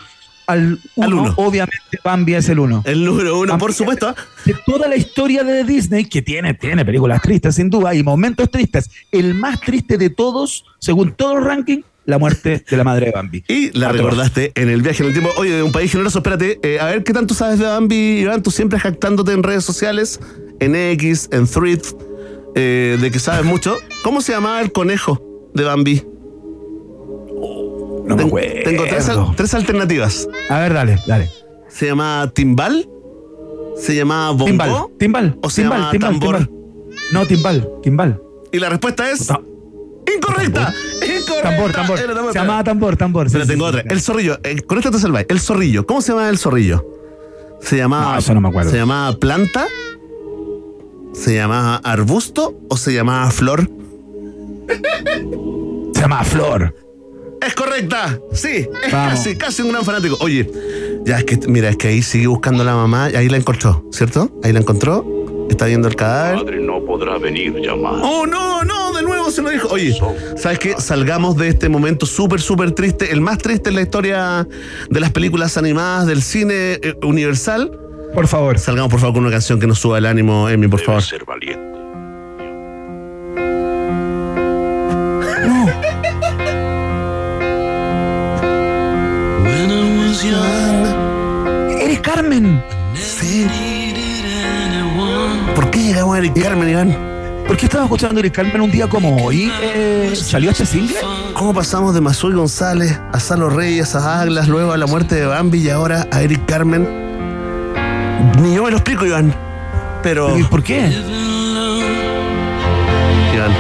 al Al 1, uno. obviamente Bambi es el 1. El número uno, por supuesto. De toda la historia de Disney, que tiene, tiene películas tristes sin duda y momentos tristes, el más triste de todos, según todos los rankings, la muerte de la madre de Bambi. Y la Atroz. recordaste en el viaje en el tiempo. Oye, de un país generoso, espérate. eh, a ver, ¿qué tanto sabes de Bambi, Iván? Tú siempre jactándote en redes sociales, en X, en Threads, eh, de que sabes mucho. ¿Cómo se llamaba el conejo de Bambi? No me Ten- acuerdo. Tengo tres, al- tres alternativas. A ver, dale, dale. ¿Se llamaba Timbal? ¿Se llamaba Bongo? Timbal, timbal, ¿O se timbal, llamaba timbal, Tambor? timbal. No, timbal, timbal. Y la respuesta es... ¡Incorrecta! ¡Incorrecta! Tambor, tambor. Era tambor. Se llamaba tambor, tambor. Pero Sí, tengo sí, otra. El zorrillo. eh, con esta te salváis. El zorrillo. ¿Cómo se llama el zorrillo? ¿Se llamaba. No, eso no me acuerdo. ¿Se llamaba planta? ¿Se llamaba arbusto o se llamaba flor? Se llama Flor. ¡Es correcta! Sí, es Vamos. casi, casi un gran fanático. Oye, ya es que, mira, es que ahí sigue buscando a la mamá y ahí la encontró, ¿cierto? Ahí la encontró. Está viendo el cadáver. Madre no podrá venir llamar. ¡Oh, no, no! De nuevo se lo dijo. Oye, ¿sabes qué? Salgamos de este momento súper, súper triste. El más triste en la historia de las películas animadas del cine eh, universal. Por favor. Salgamos, por favor, con una canción que nos suba el ánimo, Emi, por favor. Ser valiente. ¡Eres Carmen! Sí. ¿Por qué llegamos a Eric Carmen, Iván? ¿Por qué estaba escuchando Eric Carmen un día como hoy? Eh, ¿Salió este single? ¿Cómo pasamos de Mazuy González a Salo Reyes, a Aglas, luego a la muerte de Bambi y ahora a Eric Carmen? Ni yo me lo explico, Iván. Pero. ¿Y por qué? Iván,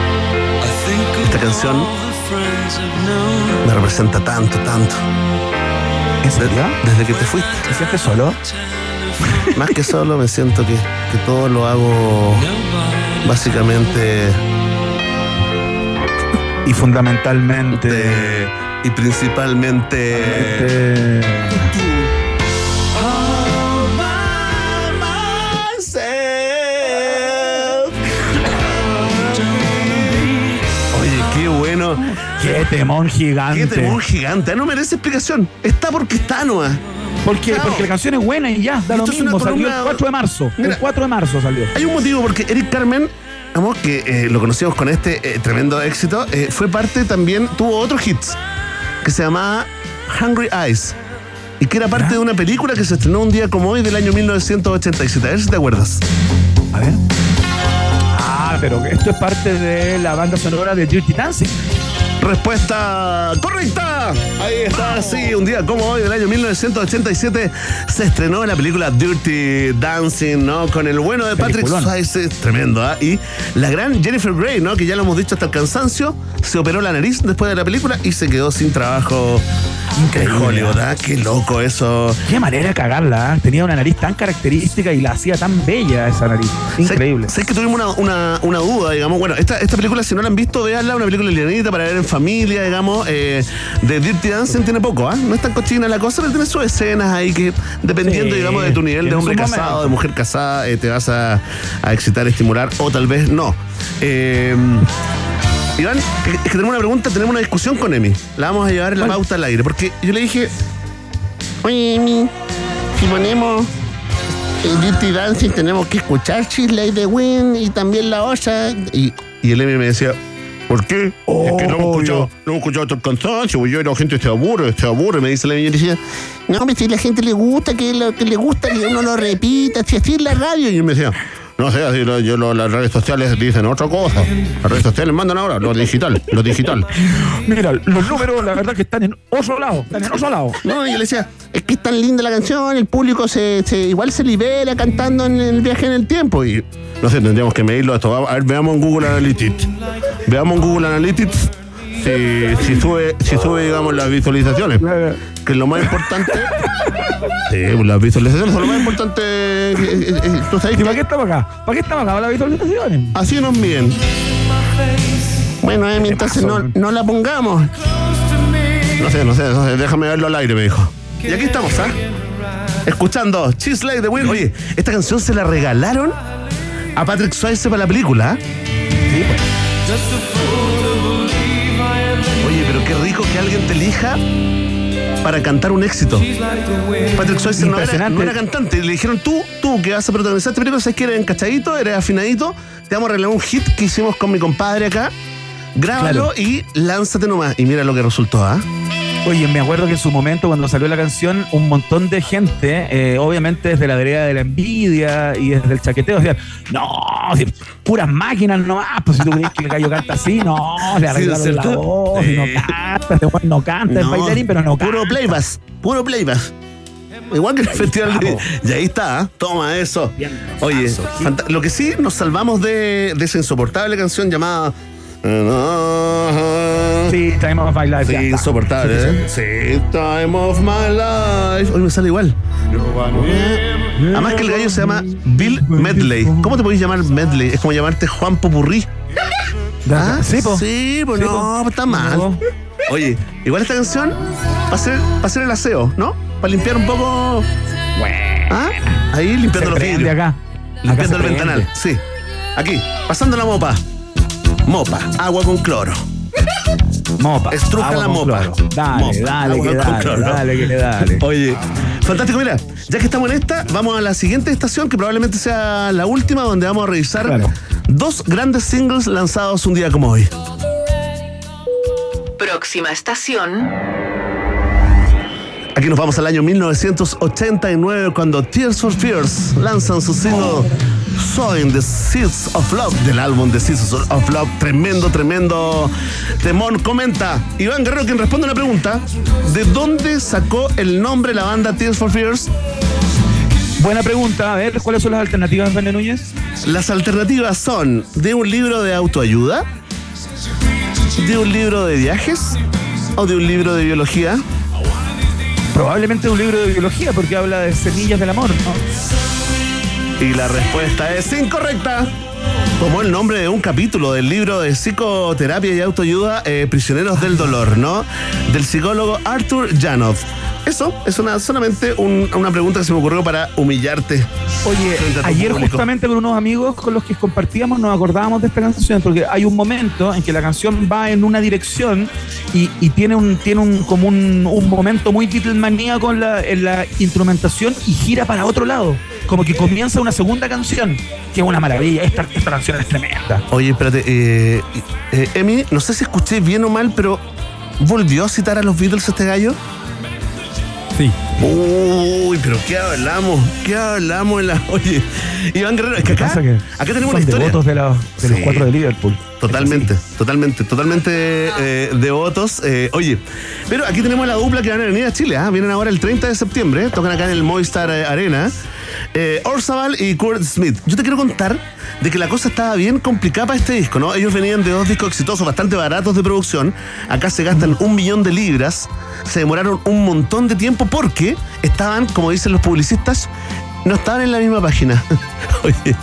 esta canción me representa tanto, tanto. ¿En serio? Desde que te fuiste. ¿Te sientes solo? Más que solo, me siento que, que todo lo hago básicamente Y fundamentalmente. de- y principalmente. ¡Qué temón gigante! Qué temor gigante. No merece explicación. Está porque está, Noah. Porque, porque la canción es buena y ya, da lo Esto es una mismo. Salió el columna- 4 de marzo. Mira. el 4 de marzo salió. Hay un motivo porque Eric Carmen, vamos, que eh, lo conocimos con este eh, tremendo éxito, eh, fue parte también, tuvo otros hits que se llamaba Hungry Eyes y que era parte de una película que se estrenó un día como hoy del año 1987. A ver si te acuerdas. A ver. Ah, pero esto es parte de la banda sonora de Dirty Dancing. Respuesta correcta. Ahí está, sí, un día como hoy del año 1987 se estrenó la película Dirty Dancing, ¿no? Con el bueno de Patrick. Swayze, tremendo, ¿ah? Y la gran Jennifer Grey, ¿no? Que ya lo hemos dicho hasta el cansancio, se operó la nariz después de la película y se quedó sin trabajo Increíble, en Hollywood, ¿ah? ¿ah? Qué loco eso. Qué manera de cagarla. ¿eh? Tenía una nariz tan característica y la hacía tan bella esa nariz. Increíble. Sé, sé que tuvimos una, una- una duda, digamos. Bueno, esta, esta película, si no la han visto, véanla, una película lianita para ver en familia, digamos. eh, de Dirty Dancing tiene poco, ¿ah? No es tan cochina la cosa, pero tiene sus escenas ahí que, dependiendo, Sí, digamos, de tu nivel de hombre casado, momento. de mujer casada, eh, te vas a, a excitar, estimular, o tal vez no. Iván, es que tenemos una pregunta, tenemos una discusión con Emi. La vamos a llevar en la pauta al aire, porque yo le dije, oye, Emi, si ponemos Dirty Dancing tenemos que escuchar She's Like the Wind y también La Osa. Y, y el Emi me decía, ¿por qué? es que no hemos escuchado, no hemos escuchado el cansancio, pues yo la gente se aburre, se aburre, me dice. Y yo decía, no, pero si a la gente le gusta, que, lo, que le gusta que uno lo repita, si así es la radio. Y él me decía, no sé, así lo- yo, lo- las redes sociales dicen otra cosa. Las redes sociales mandan ahora, lo digital, lo digital. Mira, los números, la verdad, que están en otro lado. Están en otro lado. No, yo le decía, es que es tan linda la canción, el público se, se- igual se libera cantando en el viaje en el tiempo. Y no sé, tendríamos que medirlo esto. A ver, veamos en Google Analytics. Veamos en Google Analytics si, si sube, si sube, digamos, las visualizaciones. Que es lo más importante. Sí, pues, las visualizaciones son lo más importante. eh, eh, eh, ¿Tú sabes ¿Y para qué estamos acá? ¿Para qué estamos acá? ¿Para las visualizaciones? así nos miden? Bueno, Emi, entonces no, no la pongamos. No sé, no sé, no sé, déjame verlo al aire, me dijo. Y aquí estamos, ¿ah? Escuchando Cheese Like the Wind. Oye, esta canción se la regalaron a Patrick Swayze para la película. ¿ah? Oye, pero qué rico que alguien te elija para cantar un éxito. Patrick Swayze no era, no era cantante. Le dijeron, tú, tú que vas a protagonizar esta película, sabes que eres encachadito, eres afinadito, te vamos a regalar un hit que hicimos con mi compadre acá. Grábalo y lánzate nomás. Y mira lo que resultó, ¿ah? Oye, me acuerdo que en su momento, cuando salió la canción, un montón de gente, eh, obviamente desde la vereda de la envidia y desde el chaqueteo, decían, no, si puras máquinas nomás, pues si tú crees que el gallo canta así, no, le arreglaron la ¿cierto? voz, y no Sí. canta, este weón no canta, es No, bailarín, pero no canta. Puro playback, puro playback. Igual que el festival de. Y ahí está, ¿ah? toma eso. Oye, lo que sí nos salvamos de, de esa insoportable canción llamada. Sí, Time of My Life. Sí, ya insoportable, ¿eh? Sí, Time of My Life. Hoy me sale igual. Además que el gallo se llama Bill Medley. ¿Cómo te podéis llamar Medley? Es como llamarte Juan Popurrí. ¿Ah? Sí, po. Sí, pues no, está mal. Oye, igual esta canción va a ser, va a ser el aseo, ¿no? Para limpiar un poco. ¿Ah? Ahí limpiando Se los vidrios. acá. Limpiando el ventanal. Sí. Aquí, pasando la mopa. Mopa, agua con cloro. Mopa. Estruja agua la con mopa. cloro. Dale, Mopa, dale, agua que con dale, cloro. dale, que le dale. Oye, fantástico, mira, ya que estamos en esta, vamos a la siguiente estación, que probablemente sea la última, donde vamos a revisar dos grandes singles lanzados un día como hoy. Próxima estación. Aquí nos vamos al año 1989, cuando Tears for Fears lanzan su single Sowing the Seeds of Love del álbum The Seeds of Love. Tremendo, tremendo temón. Comenta Iván Guerrero, quien responde una pregunta: ¿De dónde sacó el nombre la banda Tears for Fears? Buena pregunta. A ver, ¿cuáles son las alternativas, Verne Núñez? Las alternativas son de un libro de autoayuda, de un libro de viajes o de un libro de biología. Probablemente un libro de biología, porque habla de semillas del amor, ¿no? Y la respuesta es incorrecta. Tomó el nombre de un capítulo del libro de psicoterapia y autoayuda eh, Prisioneros del Dolor, ¿no? Del psicólogo Arthur Janov. Eso es una, solamente un- una pregunta que se me ocurrió para humillarte. Oye, ayer público. justamente con unos amigos con los que compartíamos nos acordábamos de esta canción porque hay un momento en que la canción va en una dirección y, y tiene un tiene un como un, un momento muy Beatlesmaníaco en la, en la instrumentación y gira para otro lado. Como que comienza una segunda canción, que es una maravilla. Esta, esta canción es tremenda. Oye, espérate, eh, eh, Emi, no sé si escuché bien o mal, pero ¿volvió a citar a los Beatles este gallo? Sí. Uy, pero ¿qué hablamos? ¿Qué hablamos en la. Oye, Iván Guerrero, es que acá, Pasa que acá tenemos son una historia. devotos de, la- de los cuatro de Liverpool. Totalmente, totalmente, totalmente eh, devotos. Eh, oye, pero aquí tenemos la dupla que van a venir a Chile. ¿ah? Vienen ahora el 30 de septiembre, tocan acá en el Movistar eh, Arena. Eh, Orzabal y Kurt Smith. Yo te quiero contar de que la cosa estaba bien complicada para este disco, ¿no? Ellos venían de dos discos exitosos, bastante baratos de producción. Acá se gastan un millón de libras. Se demoraron un montón de tiempo porque estaban, como dicen los publicistas, no estaban en la misma página. Oye,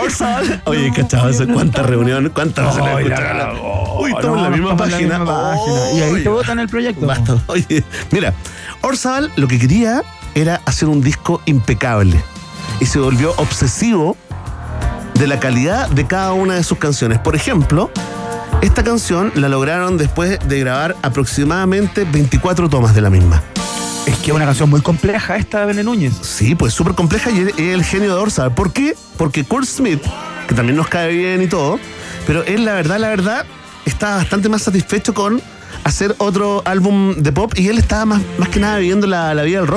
Orzabal. Oye, cachado, eso, cuántas reuniones, cuántas veces la Ay, escucharon. la- Uy, estamos en la no, misma la página. Y ahí te votan el proyecto. Basta. Oye, mira, Orzabal lo que quería era hacer un disco impecable y se volvió obsesivo de la calidad de cada una de sus canciones. Por ejemplo, esta canción la lograron después de grabar aproximadamente 24 tomas de la misma. Es que es una canción muy compleja esta de Bene Núñez. Sí, pues súper compleja y es el genio de Orzabal. ¿Por qué? Porque Kurt Smith, que también nos cae bien y todo, pero él, la verdad, la verdad, está bastante más satisfecho con hacer otro álbum de pop y él estaba más, más que nada viviendo la, la vida del rock.